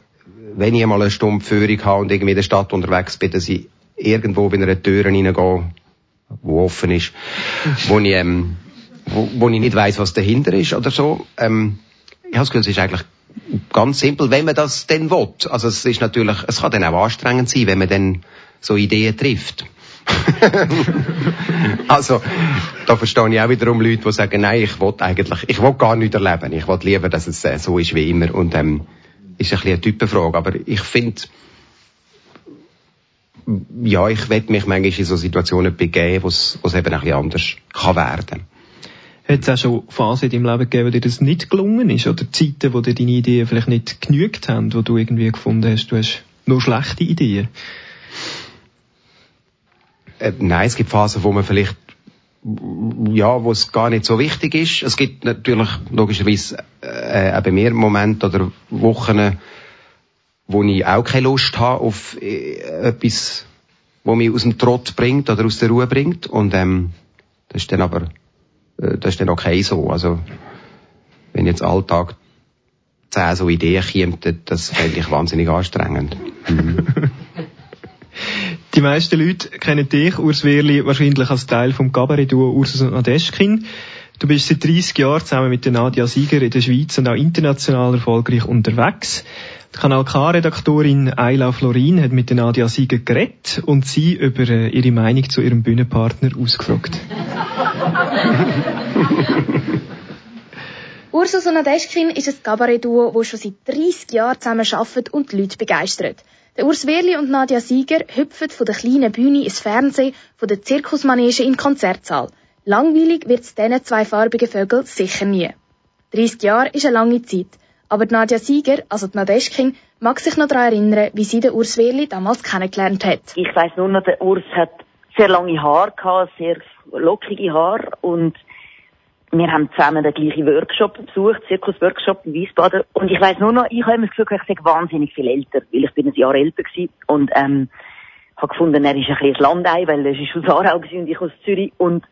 wenn ich mal eine Stunde Führung habe und irgendwie in der Stadt unterwegs bin, dass ich irgendwo bei einer Tür reingehe, die offen ist, wo ich, ähm, wo, wo ich nicht weiß, was dahinter ist oder so. Ähm, ich habe das Gefühl, es ist eigentlich ganz simpel, wenn man das denn will. Also es ist natürlich, es kann dann auch anstrengend sein, wenn man dann so Ideen trifft. (laughs) also, da verstehe ich auch wiederum Leute, die sagen, nein, ich will eigentlich, ich will gar nicht erleben. Ich will lieber, dass es äh, so ist wie immer. Und, ähm, ist ein bisschen eine Typenfrage. Aber ich finde, ja, ich will mich manchmal in so Situationen begeben, wo es eben ein bisschen anders kann werden. Hat es auch schon Phasen in deinem Leben gegeben, wo dir das nicht gelungen ist? Oder Zeiten, wo dir deine Ideen vielleicht nicht genügt haben, wo du irgendwie gefunden hast, du hast nur schlechte Ideen? Äh, nein, es gibt Phasen, wo man vielleicht ja, wo es gar nicht so wichtig ist. Es gibt natürlich logischerweise äh, auch bei mir Momente oder Wochen, wo ich auch keine Lust habe auf äh, etwas, wo mich aus dem Trott bringt oder aus der Ruhe bringt. Und ähm, das ist dann aber äh, das ist dann okay so. Also wenn jetzt Alltag zehn so Ideen kämen, das fände ich wahnsinnig anstrengend. (laughs) Mhm. Die meisten Leute kennen dich, Urs Wehrli, wahrscheinlich als Teil vom Cabaret-Duo Ursus und Nadeschkin. Du bist seit 30 Jahren zusammen mit Nadia Sieger in der Schweiz und auch international erfolgreich unterwegs. Die Kanal K-Redaktorin Ayla Florin hat mit Nadia Sieger geredet und sie über äh, ihre Meinung zu ihrem Bühnenpartner ausgefragt. (laughs) Ursus und Nadeschkin ist ein Cabaret-Duo, das schon seit 30 Jahren zusammen arbeitet und die Leute begeistert. Der Urs Wehrli und Nadia Sieger hüpfen von der kleinen Bühne ins Fernsehen, von der Zirkusmanege in den Konzertsaal. Langweilig wird es diesen zwei farbigen Vögeln sicher nie. 30 Jahre ist eine lange Zeit. Aber Nadja Sieger, also die Nadeschkin, mag sich noch daran erinnern, wie sie den Urs Wehrli damals kennengelernt hat. Ich weiss nur noch, der Urs hat sehr lange Haare gehabt, sehr lockige Haare und wir haben zusammen den gleichen Workshop besucht, Zirkus-Workshop in Wiesbaden. Und ich weiss nur noch, ich habe immer das Gefühl, ich sei wahnsinnig viel älter, weil ich bin ein Jahr älter gewesen. Und, ähm, habe gefunden, er ist ein ein Landei, weil er ist aus Aarau und ich aus Zürich. Und,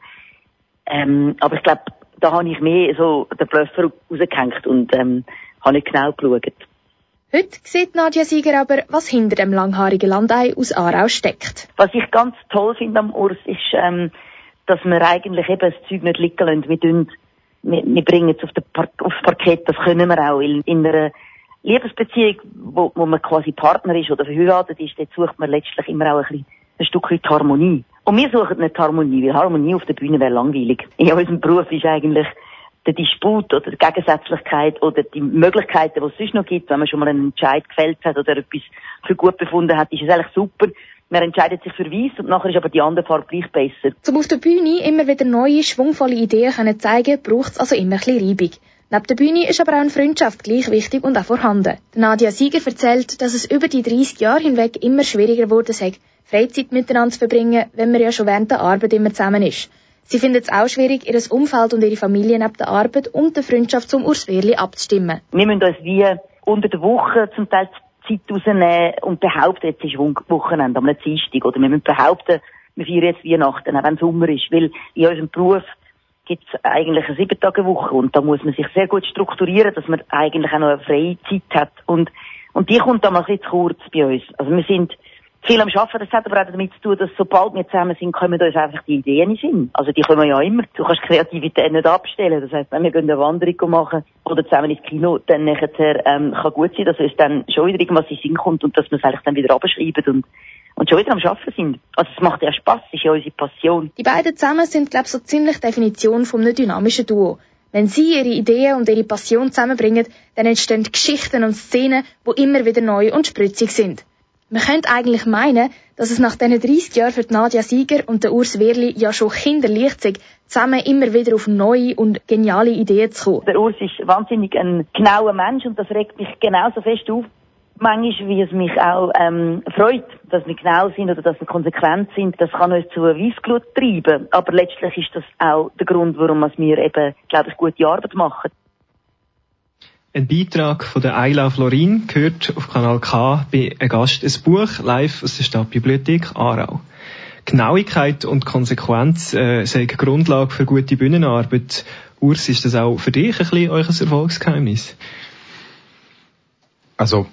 ähm, aber ich glaube, da habe ich mehr so den Blöffer rausgehängt und, ähm, habe nicht genau geschaut. Heute sieht Nadja Sieger aber, was hinter dem langhaarigen Landei aus Aarau steckt. Was ich ganz toll finde am Urs ist, ähm, dass wir eigentlich eben das Zeug nicht liegen lassen. Wir, tun, wir, wir bringen es auf den aufs Parkett, das können wir auch. In, in einer Liebesbeziehung, wo, wo man quasi Partner ist oder verheiratet ist, dort sucht man letztlich immer auch ein, bisschen, ein Stück weit Harmonie. Und wir suchen nicht Harmonie, weil Harmonie auf der Bühne wäre langweilig. In unserem Beruf ist eigentlich der Disput oder die Gegensätzlichkeit oder die Möglichkeiten, die es sonst noch gibt, wenn man schon mal einen Entscheid gefällt hat oder etwas für gut befunden hat, ist es eigentlich super. Man entscheidet sich für Weiß und nachher ist aber die andere Farbe gleich besser. Um auf der Bühne immer wieder neue, schwungvolle Ideen zu zeigen, braucht es also immer ein bisschen Reibung. Neben der Bühne ist aber auch eine Freundschaft gleich wichtig und auch vorhanden. Nadia Sieger erzählt, dass es über die 30 Jahre hinweg immer schwieriger geworden sei, Freizeit miteinander zu verbringen, wenn man ja schon während der Arbeit immer zusammen ist. Sie findet es auch schwierig, ihr Umfeld und ihre Familie neben der Arbeit und der Freundschaft zum Urs Wehrli abzustimmen. Wir müssen uns wie unter der Woche zum Teil Zeit rausnehmen und behaupten, jetzt ist Wochenende am Dienstag. Oder wir müssen behaupten, wir feiern jetzt Weihnachten, auch wenn Sommer ist. Weil in unserem Beruf gibt es eigentlich eine Sieben-Tage-Woche und da muss man sich sehr gut strukturieren, dass man eigentlich auch noch eine freie Zeit hat. Und, und die kommt damals jetzt kurz bei uns. Also wir sind viel am Arbeiten, das hat aber auch damit zu tun, dass sobald wir zusammen sind, kommen uns einfach die Ideen in Sinn. Also die kommen ja immer. Du kannst Kreativität nicht abstellen. Das heisst, wenn wir eine Wanderung machen oder zusammen ins Kino, dann nachher, ähm, kann gut sein, dass uns dann schon wieder irgendwas in Sinn kommt und dass wir es eigentlich dann wieder abschreiben und und schon wieder am Arbeiten sind. Also es macht ja Spass, ist ja unsere Passion. Die beiden zusammen sind, glaube ich, so ziemlich Definition von einem dynamischen Duo. Wenn sie ihre Ideen und ihre Passion zusammenbringen, dann entstehen Geschichten und Szenen, die immer wieder neu und spritzig sind. Man könnte eigentlich meinen, dass es nach diesen 30 Jahren für Nadja Sieger und der Urs Wehrli ja schon kinderleicht sei, zusammen immer wieder auf neue und geniale Ideen zu kommen. Der Urs ist wahnsinnig ein genauer Mensch und das regt mich genauso fest auf. Manchmal, wie es mich auch ähm, freut, dass wir genau sind oder dass wir konsequent sind, das kann uns zu Weissglut treiben. Aber letztlich ist das auch der Grund, warum wir eben, glaube ich, gute Arbeit machen. Ein Beitrag von der Ayla Florin gehört auf Kanal K bei einem Gast ein Buch live aus der Stadtbibliothek Aarau. Genauigkeit und Konsequenz äh, sind Grundlage für gute Bühnenarbeit. Urs, ist das auch für dich ein bisschen euer Erfolgsgeheimnis? Also,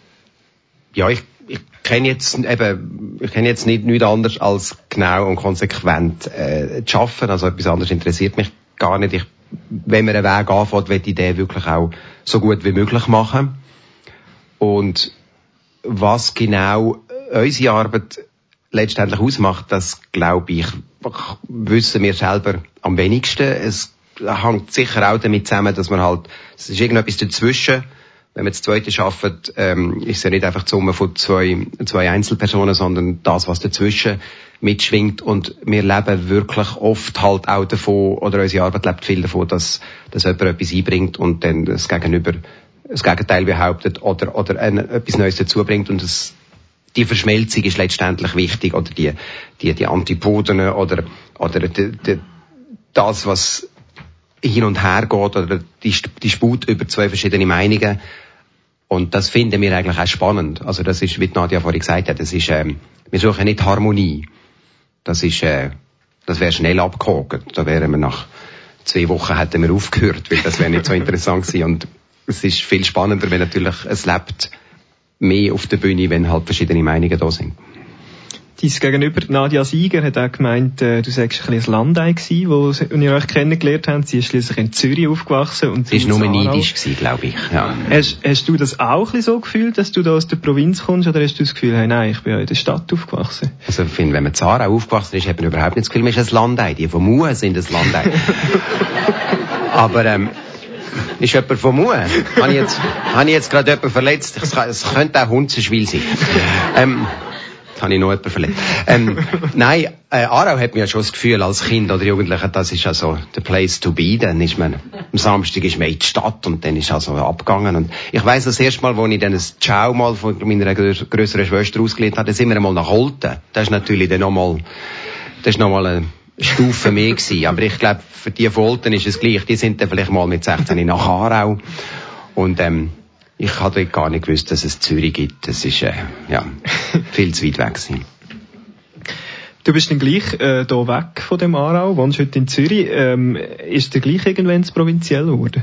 ja, ich, ich kenne jetzt eben, ich kenne jetzt nicht nichts anderes als genau und konsequent äh, zu arbeiten. Also etwas anderes interessiert mich gar nicht. Ich wenn man einen Weg anfängt, will ich den wirklich auch so gut wie möglich machen. Und was genau unsere Arbeit letztendlich ausmacht, das glaube ich, wissen wir selber am wenigsten. Es hängt sicher auch damit zusammen, dass man halt, es ist irgendetwas dazwischen. Wenn man das Zweite schafft, ähm, ist es ja nicht einfach die Summe von zwei, zwei Einzelpersonen, sondern das, was dazwischen mitschwingt und wir leben wirklich oft halt auch davon, oder unsere Arbeit lebt viel davon, dass, dass jemand etwas einbringt und dann das Gegenüber das Gegenteil behauptet oder, oder ein, etwas Neues dazu bringt und das, die Verschmelzung ist letztendlich wichtig oder die, die, die Antipoden oder, oder die, die, das, was hin und her geht oder die, die Sput über zwei verschiedene Meinungen und das finden wir eigentlich auch spannend. Also das ist, wie Nadja vorhin gesagt hat, das ist, ähm, wir suchen nicht Harmonie. Das ist, äh, das wäre schnell abgehakt. Da wären wir nach zwei Wochen hätten wir aufgehört, weil das wäre nicht so (laughs) interessant gewesen. Und es ist viel spannender, wenn natürlich es lebt mehr auf der Bühne, wenn halt verschiedene Meinungen da sind. Dein Gegenüber, Nadia Sieger, hat auch gemeint, äh, du sagst ein bisschen ein Landei gewesen, wo, wo ihr euch kennengelernt habt. Sie ist schließlich in Zürich aufgewachsen. und Sie ist nur neidisch gewesen, glaube ich, ja. Hast, hast du das auch ein bisschen so gefühlt, dass du da aus der Provinz kommst, oder hast du das Gefühl, hey, nein, ich bin ja in der Stadt aufgewachsen? Also, ich finde, wenn man in Zara aufgewachsen ist, hat man überhaupt nicht das Gefühl, man ist ein Landei. Die von Mue sind ein Landei. (laughs) Aber, ähm, ist jemand von Mue? Habe ich jetzt, habe ich jetzt gerade jemanden verletzt? Es könnte auch Hunzenschwil sein. (laughs) Ähm, habe ich noch jemanden verletzt. Ähm, (laughs) nein, äh, Aarau hat mir ja schon das Gefühl, als Kind oder Jugendlicher, das ist also the place to be. Dann ist man, am Samstag ist man in die Stadt und dann ist also abgegangen. Und ich weiss das erste Mal, wo ich dann ein Ciao mal von meiner größeren Schwester ausgelehnt habe, dann sind wir einmal nach Holten. Das ist natürlich dann nochmal, das ist nochmal eine Stufe mehr gewesen. Aber ich glaube, für die von Holten ist es gleich. Die sind dann vielleicht mal mit 16 nach Aarau. Und, ähm, ich hatte gar nicht gewusst, dass es Zürich gibt. Das ist, äh, ja, (laughs) viel zu weit weg gewesen. Du bist dann gleich äh, hier weg von dem Aarau, wohnst heute in Zürich. Ähm, ist der gleich irgendwann provinziell geworden?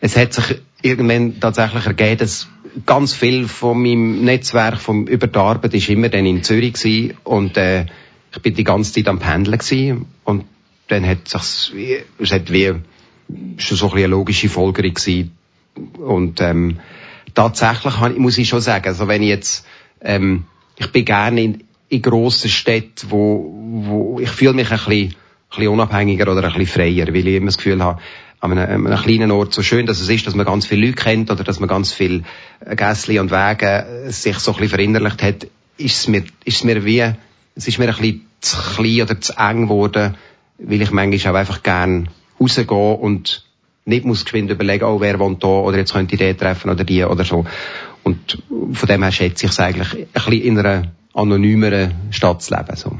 Es hat sich irgendwann tatsächlich ergeben, dass ganz viel von meinem Netzwerk vom, über die Arbeit ist immer dann in Zürich gewesen und äh, ich bin die ganze Zeit am Pendeln gewesen und dann hat sich's, es hat wie schon so ein eine logische Folgerung gewesen. Und ähm, tatsächlich muss ich schon sagen, also wenn ich jetzt, ähm, ich bin gerne in, in grossen Städten, wo, wo ich fühle mich ein bisschen, ein bisschen unabhängiger oder ein bisschen freier, weil ich immer das Gefühl habe, an einem, einem kleinen Ort, so schön dass es ist, dass man ganz viele Leute kennt oder dass man ganz viele Gässli und Wege sich so ein bisschen verinnerlicht hat, ist es mir, ist es mir wie, es ist mir ein bisschen zu klein oder zu eng geworden, weil ich manchmal auch einfach gern rausgehe und nicht muss geschwind überlegen, oh, wer wohnt da, oder jetzt könnte ich den treffen, oder die, oder so. Und von dem her schätze ich es eigentlich ein bisschen in einer anonymeren Stadt zu leben, so.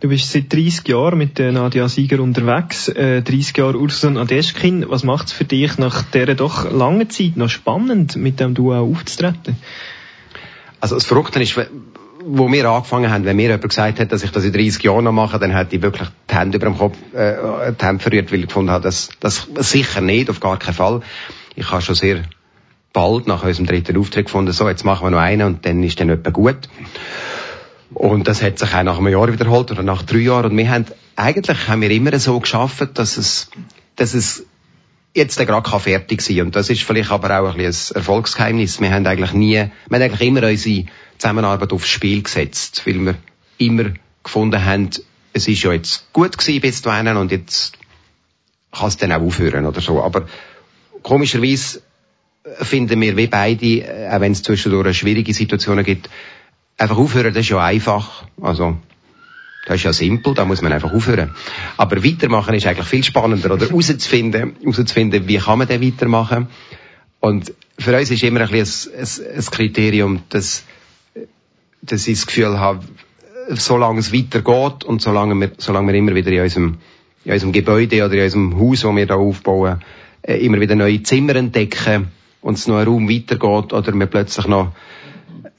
Du bist seit 30 Jahren mit Nadia Sieger unterwegs, äh, 30 Jahre Ursus und Adeschkin. Was macht es für dich nach dieser doch langen Zeit noch spannend, mit dem Duo aufzutreten? Also das Verrückte ist, wo wir angefangen haben, wenn mir jemand gesagt hat, dass ich das in 30 Jahren noch mache, dann hätte ich wirklich die Hände über dem Kopf, äh, die Hände verrührt, weil ich gefunden habe, das, das sicher nicht, auf gar keinen Fall. Ich habe schon sehr bald nach unserem dritten Auftritt gefunden, so, jetzt machen wir noch einen und dann ist dann etwa gut. Und das hat sich auch nach einem Jahr wiederholt oder nach drei Jahren. Und wir haben, eigentlich haben wir immer so geschafft, dass es, dass es jetzt gerade fertig sein Und das ist vielleicht aber auch ein, ein Erfolgsgeheimnis. Wir haben eigentlich nie, wir haben eigentlich immer unsere Zusammenarbeit aufs Spiel gesetzt, weil wir immer gefunden haben, es ist ja jetzt gut gewesen bis dahin und jetzt kann es dann auch aufhören oder so. Aber komischerweise finden wir wie beide, äh, auch wenn es zwischendurch schwierige Situationen gibt, einfach aufhören, das ist ja einfach. Also, das ist ja simpel, da muss man einfach aufhören. Aber weitermachen ist eigentlich viel spannender, oder herauszufinden, wie kann man denn weitermachen. Und für uns ist immer ein bisschen ein, ein, ein Kriterium, dass dass ich das Gefühl habe, solange es weitergeht und solange wir, solange wir immer wieder in unserem, in unserem Gebäude oder in unserem Haus, das wir da aufbauen, äh, immer wieder neue Zimmer entdecken und es noch ein Raum weitergeht oder wir plötzlich noch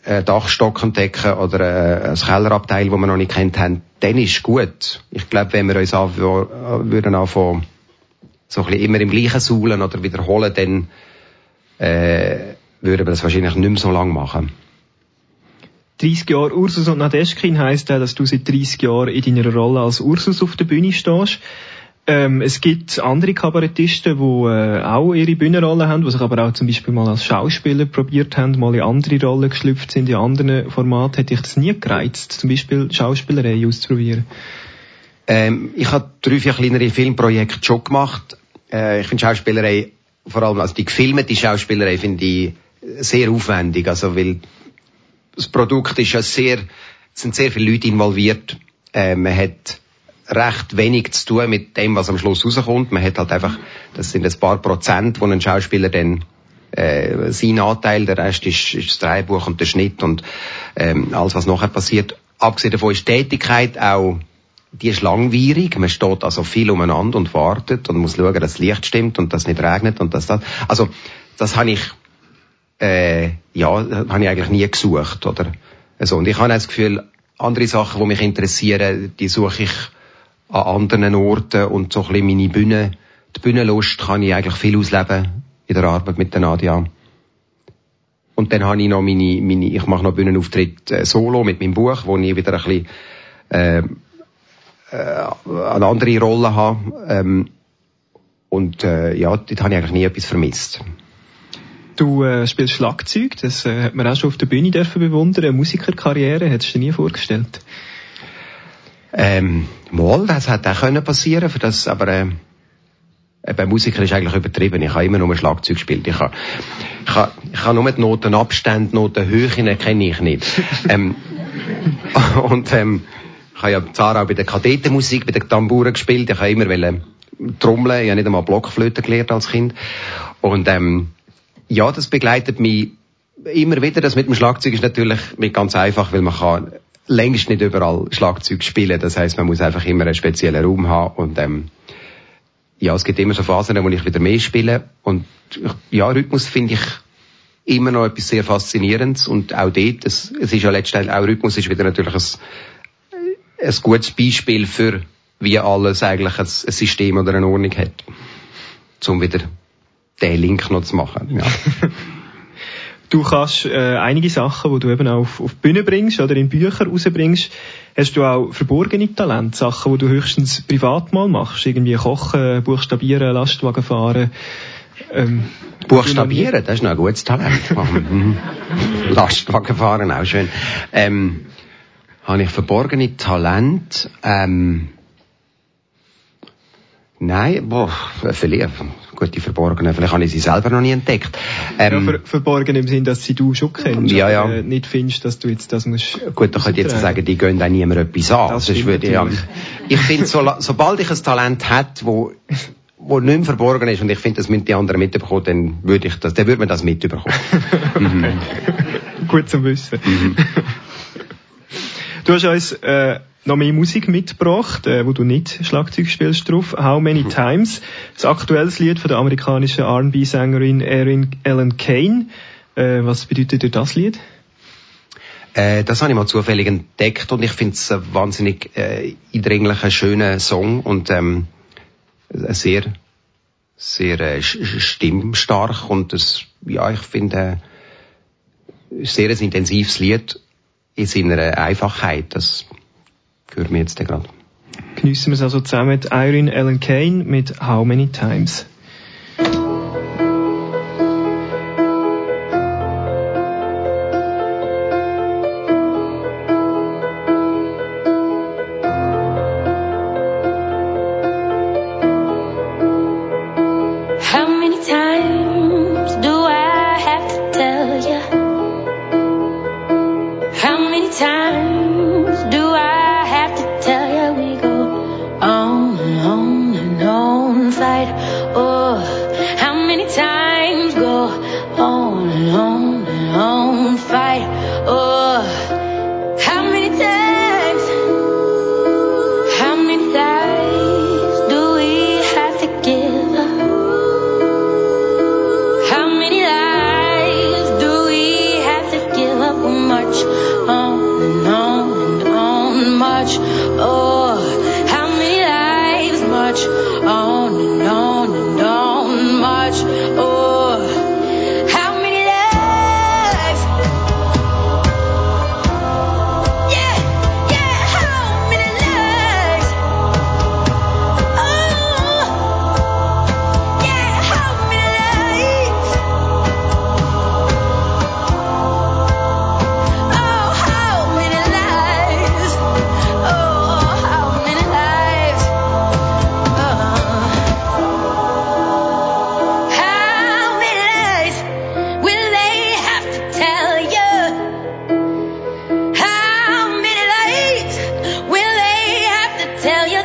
einen Dachstock entdecken oder äh, ein Kellerabteil, das wir noch nicht kennt haben, dann ist gut. Ich glaube, wenn wir uns an, würden anfangen, so ein bisschen immer im gleichen Saulen oder wiederholen, dann äh, würden wir das wahrscheinlich nicht mehr so lange machen. 30 Jahre Ursus und Nadeschkin heisst auch, dass du seit 30 Jahren in deiner Rolle als Ursus auf der Bühne stehst. Ähm, es gibt andere Kabarettisten, die äh, auch ihre Bühnenrolle haben, die sich aber auch zum Beispiel mal als Schauspieler probiert haben, mal in andere Rollen geschlüpft sind, in anderen Formaten. Hätte ich das nie gereizt, zum Beispiel Schauspielerei auszuprobieren? Ähm, ich habe drei, vier kleinere Filmprojekte schon gemacht. Äh, ich finde Schauspielerei, vor allem also die gefilmte Schauspielerei, finde ich sehr aufwendig, also weil das Produkt ist ja sehr, es sind sehr viele Leute involviert. Äh, man hat recht wenig zu tun mit dem, was am Schluss rauskommt. Man hat halt einfach, das sind ein paar Prozent, wo ein Schauspieler dann äh, sein Anteil, der Rest ist, ist das Drehbuch und der Schnitt und ähm, alles, was nachher passiert. Abgesehen davon ist Tätigkeit auch, die ist langwierig. Man steht also viel umeinander und wartet und muss schauen, dass das Licht stimmt und dass es nicht regnet und dass das. Also das habe ich äh, ja, habe ich eigentlich nie gesucht, oder? Also, und ich habe das Gefühl, andere Sachen, die mich interessieren, die suche ich an anderen Orten und so ein bisschen meine Bühne, die Bühnenlust kann ich eigentlich viel ausleben in der Arbeit mit der Nadia. Und dann habe ich noch meine, meine ich mache noch Bühnenauftritt äh, solo mit meinem Buch, wo ich wieder ein bisschen äh, äh, eine andere Rolle habe. Ähm, und äh, ja, dort habe ich eigentlich nie etwas vermisst. Du äh, spielst Schlagzeug, das äh, hat man auch schon auf der Bühne dürfen bewundern. Eine Musikerkarriere hättest du dir nie vorgestellt? Ähm, mal, das hat auch können passieren, für das, aber äh, bei Musiker ist eigentlich übertrieben. Ich habe immer nur Schlagzeug gespielt. Ich habe, ich habe, ich habe nur die Notenabstände, Notenhöhen kenne ich nicht. (laughs) ähm, und ähm, ich habe ja Zara auch bei der Kadettenmusik, bei den Tamburen gespielt. Ich habe immer wollen trommeln. Ich habe nicht einmal Blockflöte gelernt als Kind. Und ähm, ja, das begleitet mich immer wieder. Das mit dem Schlagzeug ist natürlich nicht ganz einfach, weil man kann längst nicht überall Schlagzeug spielen. Das heißt, man muss einfach immer einen speziellen Raum haben und ähm, ja, es gibt immer so Phasen, wo ich wieder mehr spiele und ja, Rhythmus finde ich immer noch etwas sehr Faszinierendes und auch dort, es, es ist ja letztendlich auch Rhythmus ist wieder natürlich ein, ein gutes Beispiel für wie alles eigentlich ein, ein System oder eine Ordnung hat, um wieder den Link noch zu machen. Ja. (laughs) Du kannst äh, einige Sachen, die du eben auch auf, auf die Bühne bringst oder in Bücher rausbringst, hast du auch verborgene Talente, Sachen, die du höchstens privat mal machst, irgendwie kochen, buchstabieren, Lastwagen fahren. Ähm, buchstabieren, das ist noch ein gutes Talent. (laughs) Mhm. Lastwagen fahren, auch schön. Ähm, habe ich verborgene Talente? Ähm, Nein, boah, vielleicht, gut, die Verborgenen, vielleicht habe ich sie selber noch nie entdeckt. Ähm, ja, ver verborgen im Sinn, dass sie du schon kennst, ja, ja. Äh, nicht findest, dass du jetzt das musst... Gut, da könnte ich jetzt sagen, die gehen auch niemand etwas an. Das, das würde, ja, ich finde, so, sobald ich ein Talent hat, wo wo nicht mehr verborgen ist und ich finde, das müssen die anderen mitbekommen, dann würde ich das, dann würde man das mitbekommen. (laughs) mhm. Gut zu wissen. Mhm. Du hast uns äh, noch mehr Musik mitgebracht, äh, wo du nicht Schlagzeug spielst drauf. How Many mhm. Times? Das aktuelle Lied von der amerikanischen R&B-Sängerin Erin Ellen Kane. Äh, was bedeutet dir das Lied? Äh, das habe ich mal zufällig entdeckt und ich finde es ein wahnsinnig äh, eindringlicher, schöner Song und ähm, sehr, sehr äh, stimmstark und das, ja, ich finde äh, sehr ein intensives Lied in seiner Einfachheit. Das hören wir jetzt gerade. Geniessen wir es also zusammen mit Irene Ellen Kane mit How Many Times. tell you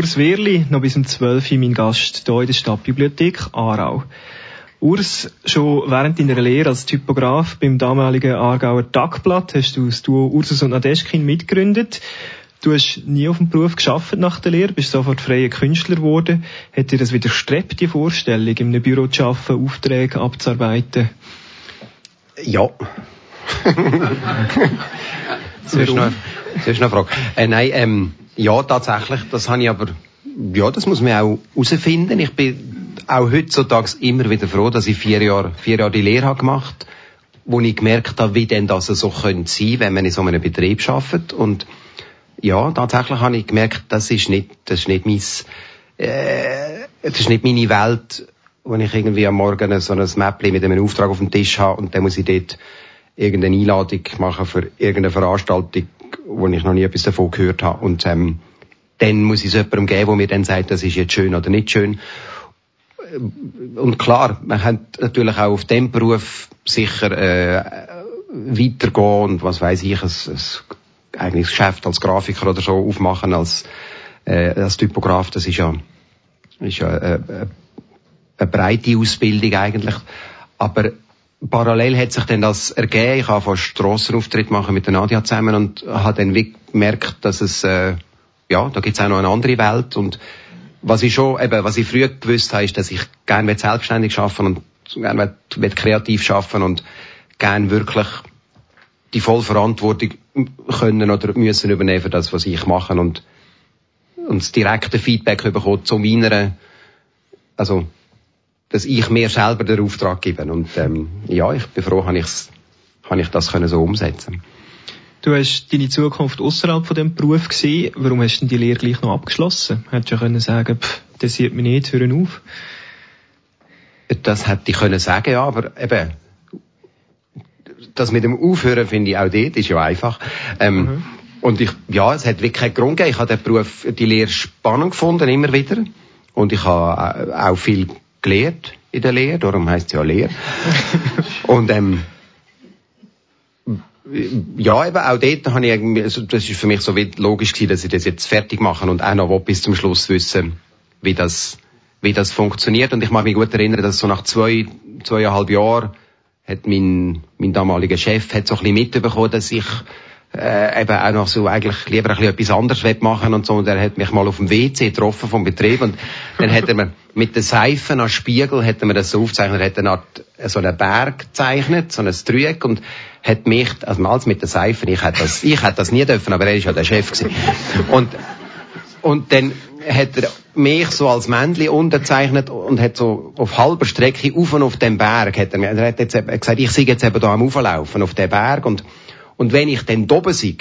Urs Wehrli, noch bis um 12 Uhr mein Gast hier in der Stadtbibliothek Aarau. Urs, schon während deiner Lehre als Typograf beim damaligen Aargauer Tagblatt hast du das Duo Ursus und Nadeschkin mitgegründet. Du hast nie auf dem Beruf geschafft nach der Lehre, bist sofort freier Künstler geworden. Hat dir das widerstrebt, die Vorstellung, in einem Büro zu arbeiten, Aufträge abzuarbeiten? Ja. (laughs) das ist noch, das ist eine Frage. Äh, nein, ähm, ja, tatsächlich, das habe ich aber, ja, das muss man auch herausfinden. Ich bin auch heutzutage immer wieder froh, dass ich vier Jahre, vier Jahre die Lehre habe gemacht wo ich gemerkt habe, wie denn das so könnte sein, wenn man in so einem Betrieb arbeitet. Und ja, tatsächlich habe ich gemerkt, das ist nicht, das ist nicht mein, äh, das ist nicht meine Welt, wo ich irgendwie am Morgen so ein Mäppchen mit einem Auftrag auf dem Tisch habe und dann muss ich dort irgendeine Einladung machen für irgendeine Veranstaltung, wo ich noch nie etwas davon gehört habe. Und ähm, dann muss ich es jemandem geben, der mir dann sagt, das ist jetzt schön oder nicht schön. Und klar, man kann natürlich auch auf dem Beruf sicher äh, weitergehen und was weiß ich, ein, ein eigenes Geschäft als Grafiker oder so aufmachen als, äh, als Typograf. Das ist ja, ist ja äh, äh eine breite Ausbildung eigentlich. Aber parallel hat sich dann das ergeben. Ich habe fast Strassenauftritt machen mit der Nadia zusammen und habe dann gemerkt, dass es, äh, ja, da gibt es auch noch eine andere Welt und was ich schon, eben, was ich früher gewusst habe, ist, dass ich gerne selbstständig arbeiten und gerne kreativ arbeiten und gerne wirklich die Vollverantwortung können oder müssen übernehmen für das, was ich mache und, und das direkte Feedback bekommen zu meiner, also dass ich mir selber den Auftrag gebe. Und ähm, ja, ich bin froh, habe, ich's, habe ich das können so umsetzen Du hast deine Zukunft außerhalb von dem Beruf gesehen. Warum hast du die Lehre gleich noch abgeschlossen? Hättest du ja können sagen, pff, das sieht mich nicht, hören auf. Das hätte ich können sagen, ja, aber eben, das mit dem Aufhören finde ich auch dort, ist ja einfach. Ähm, mhm. Und ich, ja, es hat wirklich keinen Grund gegeben. Ich habe den Beruf, die Lehre spannend gefunden, immer wieder. Und ich habe auch viel gelehrt in der Lehre, darum heißt es ja Lehre. und ähm, ja, eben auch dort habe ich irgendwie, also das ist für mich so logisch gewesen, dass ich das jetzt fertig mache und auch noch bis zum Schluss wissen, wie das, wie das funktioniert. Und ich mag mich gut erinnern, dass so nach zwei, zweieinhalb Jahren hat mein, mein damaliger Chef hat so ein bisschen mitbekommen, dass ich äh, eben auch noch so eigentlich lieber ein bisschen etwas anderes machen und so. Und er hat mich mal auf dem WC getroffen vom Betrieb und dann hat er mir mit den Seifen als Spiegel hat er mir das so aufgezeichnet, hat eine Art, so einen Berg gezeichnet, so ein Dreieck und hat mich, also mal mit den Seifen, ich hätte das, ich hätte das nie dürfen, aber er ist ja der Chef gewesen. Und, und dann hat er mich so als Männli unterzeichnet und hat so auf halber Strecke auf und auf dem Berg, hat er mir, er hat jetzt gesagt, ich sei jetzt eben da am Auflaufen auf dem Berg und und wenn ich dann oben sehe,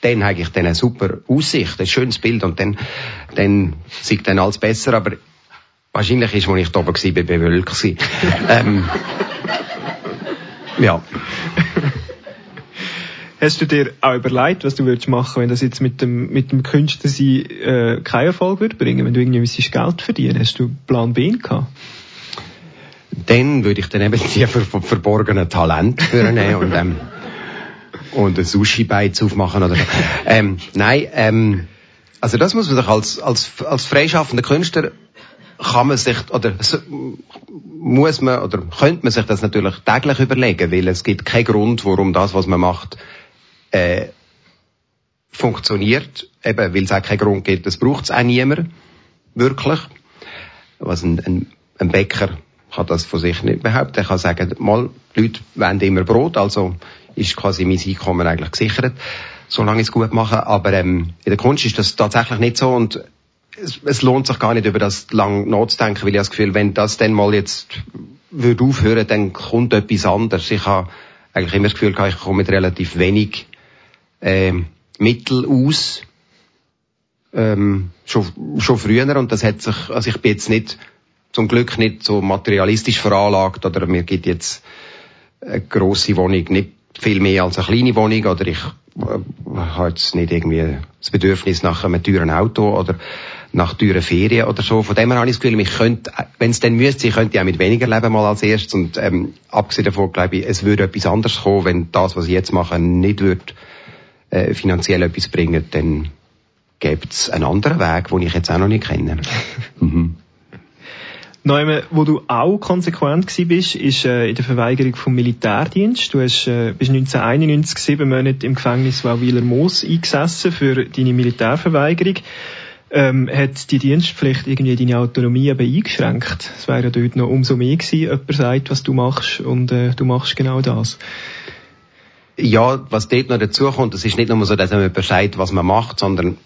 dann habe ich dann eine super Aussicht, ein schönes Bild und dann, dann sieht dann alles besser, aber wahrscheinlich ist, als ich da oben war, bewölkt (laughs) ähm, ja. Hast du dir auch überlegt, was du würdest machen, wenn das jetzt mit dem, mit dem Künstler sie, äh, keinen Erfolg würde bringen, wenn du irgendwie müsstest Geld verdienen? Hast du Plan B gehabt? Dann würde ich dann eben die ver verborgenen Talente nehmen und, ähm, und ein Sushi-Beiz aufmachen oder ähm, nein, ähm, also das muss man sich als, als, als freischaffender Künstler kann man sich, oder muss man, oder könnte man sich das natürlich täglich überlegen, weil es gibt keinen Grund, warum das, was man macht, äh, funktioniert, eben, weil es auch keinen Grund gibt, das braucht es auch niemand, wirklich. Was ein, ein, ein Bäcker kann das von sich nicht behaupten. Er kann sagen, mal, die Leute wollen immer Brot, also ist quasi mein Einkommen eigentlich gesichert, solange ich es gut mache. Aber ähm, in der Kunst ist das tatsächlich nicht so und es, es lohnt sich gar nicht, über das lang nachzudenken, weil ich das Gefühl, wenn das dann mal jetzt würde aufhören, dann kommt etwas anderes. Ich habe eigentlich immer das Gefühl, ich komme mit relativ wenig äh, Mittel aus, ähm, schon, schon früher und das hat sich, also ich bin jetzt nicht zum Glück nicht so materialistisch veranlagt oder mir gibt jetzt eine grosse Wohnung nicht viel mehr als eine kleine Wohnung oder ich äh, habe jetzt nicht irgendwie das Bedürfnis nach einem teuren Auto oder nach teuren Ferien oder so. Von dem her habe ich das Gefühl, ich könnte, wenn es dann müsste, ich könnte ich auch mit weniger leben mal als erstes und ähm, abgesehen davon glaube ich, es würde etwas anderes kommen, wenn das, was ich jetzt mache, nicht würde äh, finanziell etwas bringen, dann gibt es einen anderen Weg, den ich jetzt auch noch nicht kenne. (laughs) mhm. Neume, wo du auch konsequent gewesen bist, ist äh, in der Verweigerung vom Militärdienst. Du hast, äh, bist 1991 sieben Monate im Gefängnis Wauwiler Moos eingesessen für deine Militärverweigerung. Ähm, hat die Dienstpflicht irgendwie deine Autonomie eben eingeschränkt? Es wäre ja dort noch umso mehr gewesen, jemand sagt, was du machst und äh, du machst genau das. Ja, was dort noch dazu kommt, es ist nicht nur so, dass man sagt, was man macht, sondern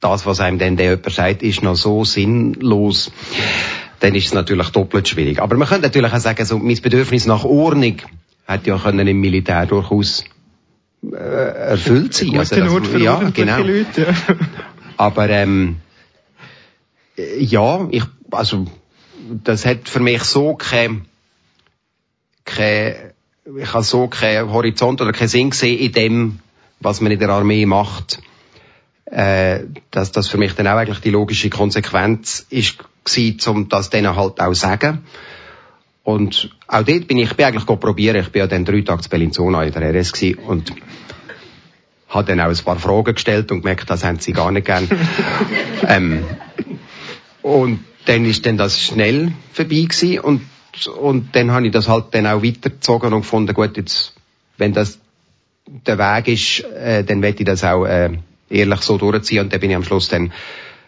das, was einem dann der jemand sagt, ist noch so sinnlos dann ist es natürlich doppelt schwierig. Aber man könnte natürlich auch sagen, so, mein Bedürfnis nach Ordnung hat ja können im Militär durchaus äh, erfüllt sein. Also, das, ja, genau. Leute, ja. Aber ähm, ja, ich, also das hat für mich so kein, kein ich habe so keinen Horizont oder keinen Sinn gesehen in dem, was man in der Armee macht, äh, dass das für mich dann auch eigentlich die logische Konsequenz ist gewesen, um das denen halt auch sagen. Und auch dort bin ich, ich bin eigentlich probieren. Ich bin ja dann drei Tage zu Bellinzona in der RS gewesen und habe dann auch ein paar Fragen gestellt und gemerkt, das haben sie gar nicht gern. (laughs) ähm, und dann ist dann das schnell vorbei gewesen und, und dann habe ich das halt dann auch weitergezogen und gefunden, gut, jetzt, wenn das der Weg ist, äh, dann werde ich das auch äh, ehrlich so durchziehen und dann bin ich am Schluss dann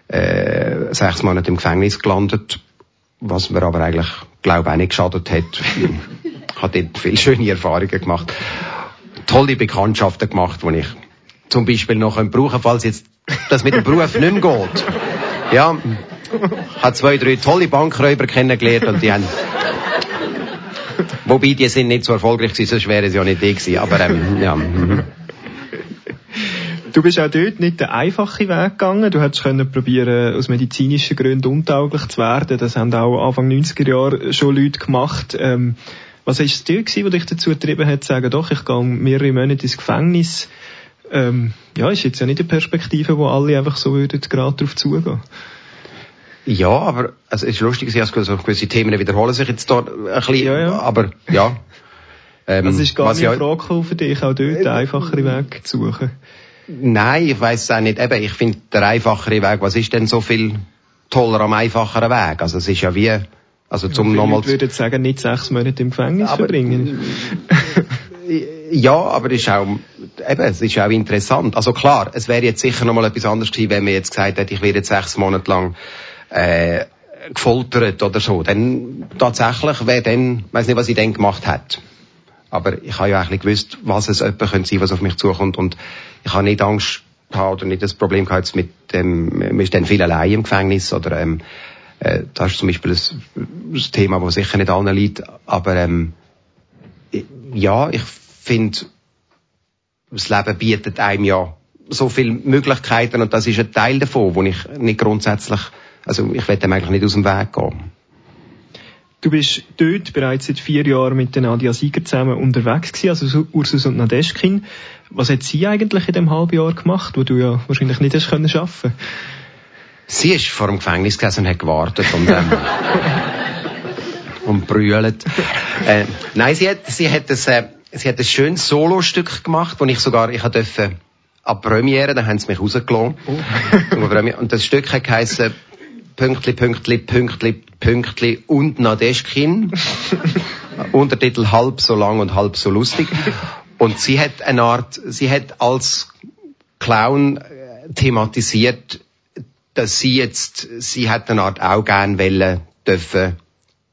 äh, sechs Monate im Gefängnis gelandet, was mir aber eigentlich, glaube ich, auch nicht geschadet hat. habe dort viele schöne Erfahrungen gemacht, tolle Bekanntschaften gemacht, die ich zum Beispiel noch brauchen falls jetzt das mit dem Beruf nicht mehr geht. Ja, habe zwei, drei tolle Bankräuber kennengelernt und die haben Wobei, die sind nicht so erfolgreich gewesen, sonst wären sie ja nicht die gewesen. Aber, ähm, ja. Du bist auch dort nicht den einfachen Weg gegangen. Du hättest können probieren, aus medizinischen Gründen untauglich zu werden. Das haben auch Anfang 90er Jahre schon Leute gemacht. Ähm, was war es dir gewesen, was dich dazu getrieben hat, zu sagen, doch, ich gehe mehrere Monate ins Gefängnis? Ähm, ja, ist jetzt ja nicht eine Perspektive, wo alle einfach so würden gerade darauf zugehen. Ja, aber also es ist lustig, dass also gewisse Themen wiederholen sich jetzt da ein bisschen, ja, ja. aber ja. (laughs) Ähm, also es ist gar nicht eine Frage für dich, auch dort einen einfacheren Weg zu suchen. Nein, ich weiß es auch nicht. Eben, ich finde der einfachere Weg, was ist denn so viel toller am einfacheren Weg? Also es ist ja wie, also zum ja, nochmal... Ich würde sagen, nicht sechs Monate im Gefängnis aber, verbringen. ja, aber es ist auch, eben, es ist auch interessant. Also klar, es wäre jetzt sicher nochmal etwas anderes gewesen, wenn man jetzt gesagt hätte, ich werde jetzt sechs Monate lang, äh, gefoltert oder so. Dann tatsächlich wäre dann, weiß nicht, was ich dann gemacht hätte. Aber ich habe ja eigentlich gewusst, was es jemand könnte sein, was auf mich zukommt. Und ich habe nicht Angst gehabt oder nicht das Problem gehabt mit dem, man ist dann viel allein im Gefängnis oder, ähm, äh, das ist zum Beispiel ein Thema, das sicher nicht allen liegt. Aber, ähm, ja, ich finde, das Leben bietet einem ja so viele Möglichkeiten und das ist ein Teil davon, wo ich nicht grundsätzlich, also ich werde dem eigentlich nicht aus dem Weg gehen. Du bist dort bereits seit vier Jahren mit Nadia Sieger zusammen unterwegs gewesen, also Ursus und Nadeschkin. Was hat sie eigentlich in dem halben Jahr gemacht, wo du ja wahrscheinlich nicht hast können schaffen? Sie ist vor dem Gefängnis gesessen und hat gewartet und, ähm, (laughs) und brüllt. Äh, nein, sie hat, sie hat ein, äh, sie hat ein schönes Solostück gemacht, wo ich sogar, ich durfte ab Premiere, da haben sie mich rausgelassen. Oh. und das Stück hat geheissen, Pünktli, Pünktli, Pünktli, Pünktli und Nadeschkin. (laughs) Untertitel halb so lang und halb so lustig. Und sie hat eine Art, sie hat als Clown äh, thematisiert, dass sie jetzt, sie hat eine Art auch gern wollen dürfen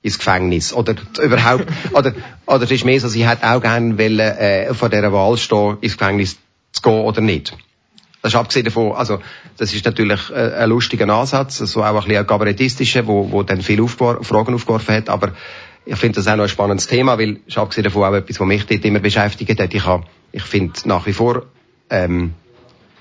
ins Gefängnis. Oder überhaupt, (laughs) oder, oder es ist mehr so, sie hat auch gern wollen, äh, vor dieser Wahl stehen, ins Gefängnis zu gehen oder nicht. Das ist abgesehen davon, also, das ist natürlich äh, ein lustiger Ansatz, so auch ein bisschen ein kabarettistischer, wo, wo dann viele Aufgewar Fragen aufgeworfen hat, aber ich finde das auch noch ein spannendes Thema, weil, ist abgesehen davon auch etwas, was mich dort immer beschäftigt hat. Ich, ich finde nach wie vor, ähm,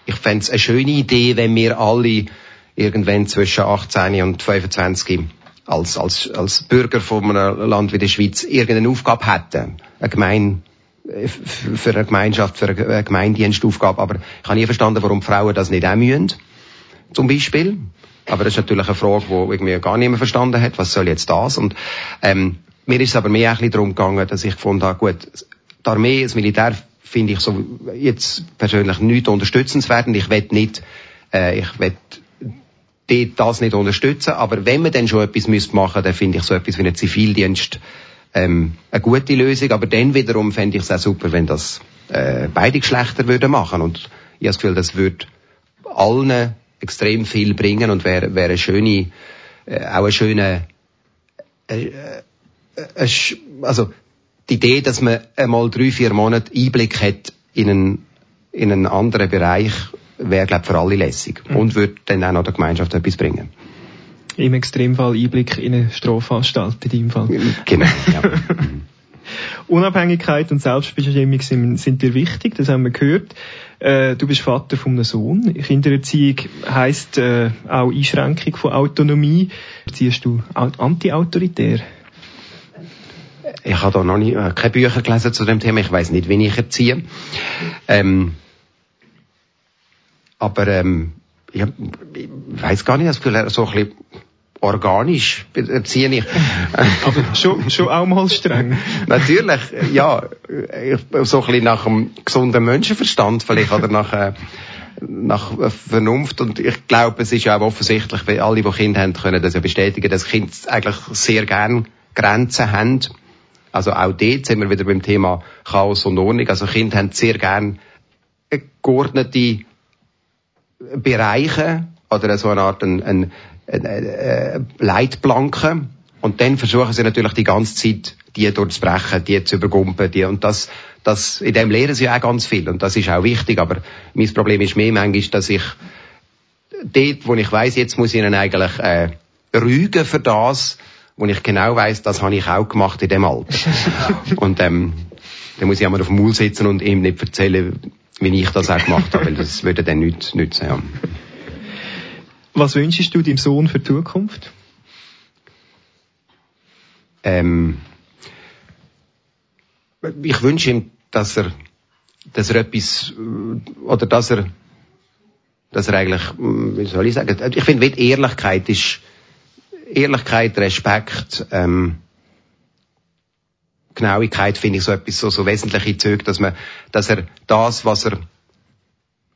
ich fände es eine schöne Idee, wenn wir alle irgendwann zwischen 18 und 25 als, als, als Bürger von einem Land wie der Schweiz irgendeine Aufgabe hätten, eine Gemein, für eine Gemeinschaft, für eine Gemeindienstaufgabe, aber ich habe nie verstanden, warum Frauen das nicht auch müssen, zum Beispiel. Aber das ist natürlich eine Frage, die irgendwie gar niemand verstanden hat, was soll jetzt das? Und ähm, mir ist es aber mehr ein bisschen darum gegangen, dass ich gefunden habe, gut, die Armee, das Militär finde ich so jetzt persönlich nicht unterstützenswert und ich will nicht, äh, ich will das nicht unterstützen, aber wenn man dann schon etwas müsste machen, dann finde ich so etwas wie einen Zivildienst ähm, eine gute Lösung, aber dann wiederum fände ich es auch super, wenn das äh, beide Geschlechter würden machen und ich habe das Gefühl, das würde allen extrem viel bringen und wäre wäre eine schöne, äh, auch eine schöne, äh, äh, also die Idee, dass man einmal drei, vier Monate Einblick hat in einen, in einen anderen Bereich, wäre, glaube für alle lässig. Mhm. Und würde dann auch noch der Gemeinschaft etwas bringen. Im Extremfall Einblick in eine Strafanstalt, in deinem Fall. Genau, ja. (laughs) Unabhängigkeit und Selbstbestimmung sind, sind, dir wichtig, das haben wir gehört. Äh, du bist Vater von einem Sohn. Kindererziehung heisst äh, auch Einschränkung von Autonomie. Ziehst du anti-autoritär? Ich habe da noch nie, äh, keine Bücher gelesen zu dem Thema. Ich weiß nicht, wie ich erziehe. Ähm, aber ähm, ich, ich weiß gar nicht, das Gefühl, so ein bisschen organisch erziehe ich. (laughs) Aber schon, schon auch mal streng. (laughs) Natürlich, ja. So ein bisschen nach einem gesunden Menschenverstand vielleicht oder nach, äh, nach Vernunft. Und ich glaube, es ist ja auch offensichtlich, weil alle, die Kinder haben, können das ja bestätigen, dass Kinder eigentlich sehr gern Grenzen haben. Also auch dort sind wir wieder beim Thema Chaos und Ordnung. Also Kinder haben sehr gern geordnete Bereiche oder so eine Art ein, ein, ein, ein Leitplanken. Und dann versuchen sie natürlich die ganze Zeit, die durchzubrechen, die zu übergumpen, die, und das, das, in dem lehren sie auch ganz viel. Und das ist auch wichtig. Aber mein Problem ist mehr manchmal, dass ich dort, wo ich weiß, jetzt muss ich ihnen eigentlich, äh, rügen für das, wo ich genau weiß, das habe ich auch gemacht in dem Alter. (laughs) und, ähm, dann muss ich einmal auf dem Maul sitzen und ihm nicht erzählen, wie ich das auch gemacht habe, weil das würde dann nichts nützen. Ja. Was wünschst du deinem Sohn für die Zukunft? Ähm, ich wünsche ihm, dass er, dass er etwas, oder dass er, dass er eigentlich, wie soll ich sagen, ich finde, Ehrlichkeit ist, Ehrlichkeit, Respekt, ähm, Genauigkeit finde ich so etwas so, so wesentliche Züge, dass man, dass er das, was er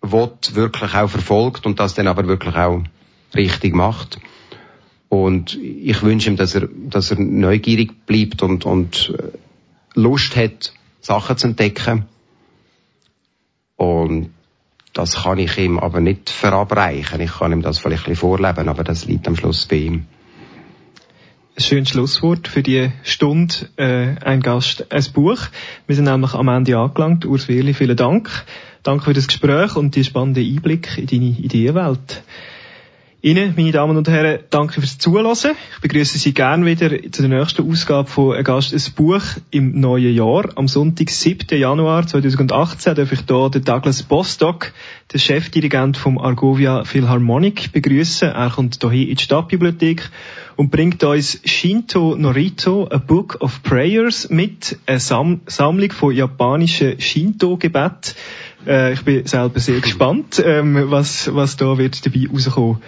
will, wirklich auch verfolgt und das dann aber wirklich auch richtig macht. Und ich wünsche ihm, dass er, dass er neugierig bleibt und, und äh, Lust hat, Sachen zu entdecken. Und das kann ich ihm aber nicht verabreichen. Ich kann ihm das vielleicht ein bisschen vorleben, aber das liegt am Schluss bei ihm schönes Schlusswort für die Stunde. Äh, ein Gast, ein Buch. Wir sind nämlich am Ende angelangt. Urs Wehrli, vielen Dank. Danke für das Gespräch und die spannende Einblick in deine Ideenwelt. Ihnen, meine Damen und Herren, danke fürs Zuhören. Ich begrüße Sie gern wieder zu der nächsten Ausgabe von «Ein Gast, ein Buch» im neuen Jahr. Am Sonntag, 7. Januar 2018, darf ich hier den Douglas Bostock, den Chefdirigent vom Argovia Philharmonic, begrüßen. Er kommt hier in die Stadtbibliothek und bringt uns Shinto Norito, A Book of Prayers, mit, eine Sam Sammlung von japanischen Shinto-Gebet. Äh, ich bin selber sehr gespannt, ähm, was, was da wird dabei rauskommen.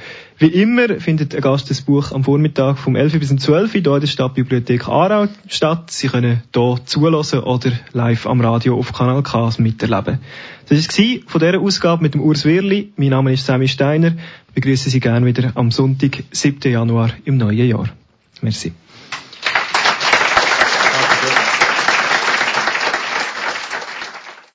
Wie immer findet ein Gast das Buch am Vormittag vom 11 bis 12 hier in der Stadtbibliothek Aarau statt. Sie können hier zulassen oder live am Radio auf Kanal K miterleben. Das war von dieser Ausgabe mit dem Urs Wirli. Mein Name ist Sammy Steiner. Ich begrüße Sie gerne wieder am Sonntag, 7. Januar im neuen Jahr. Merci.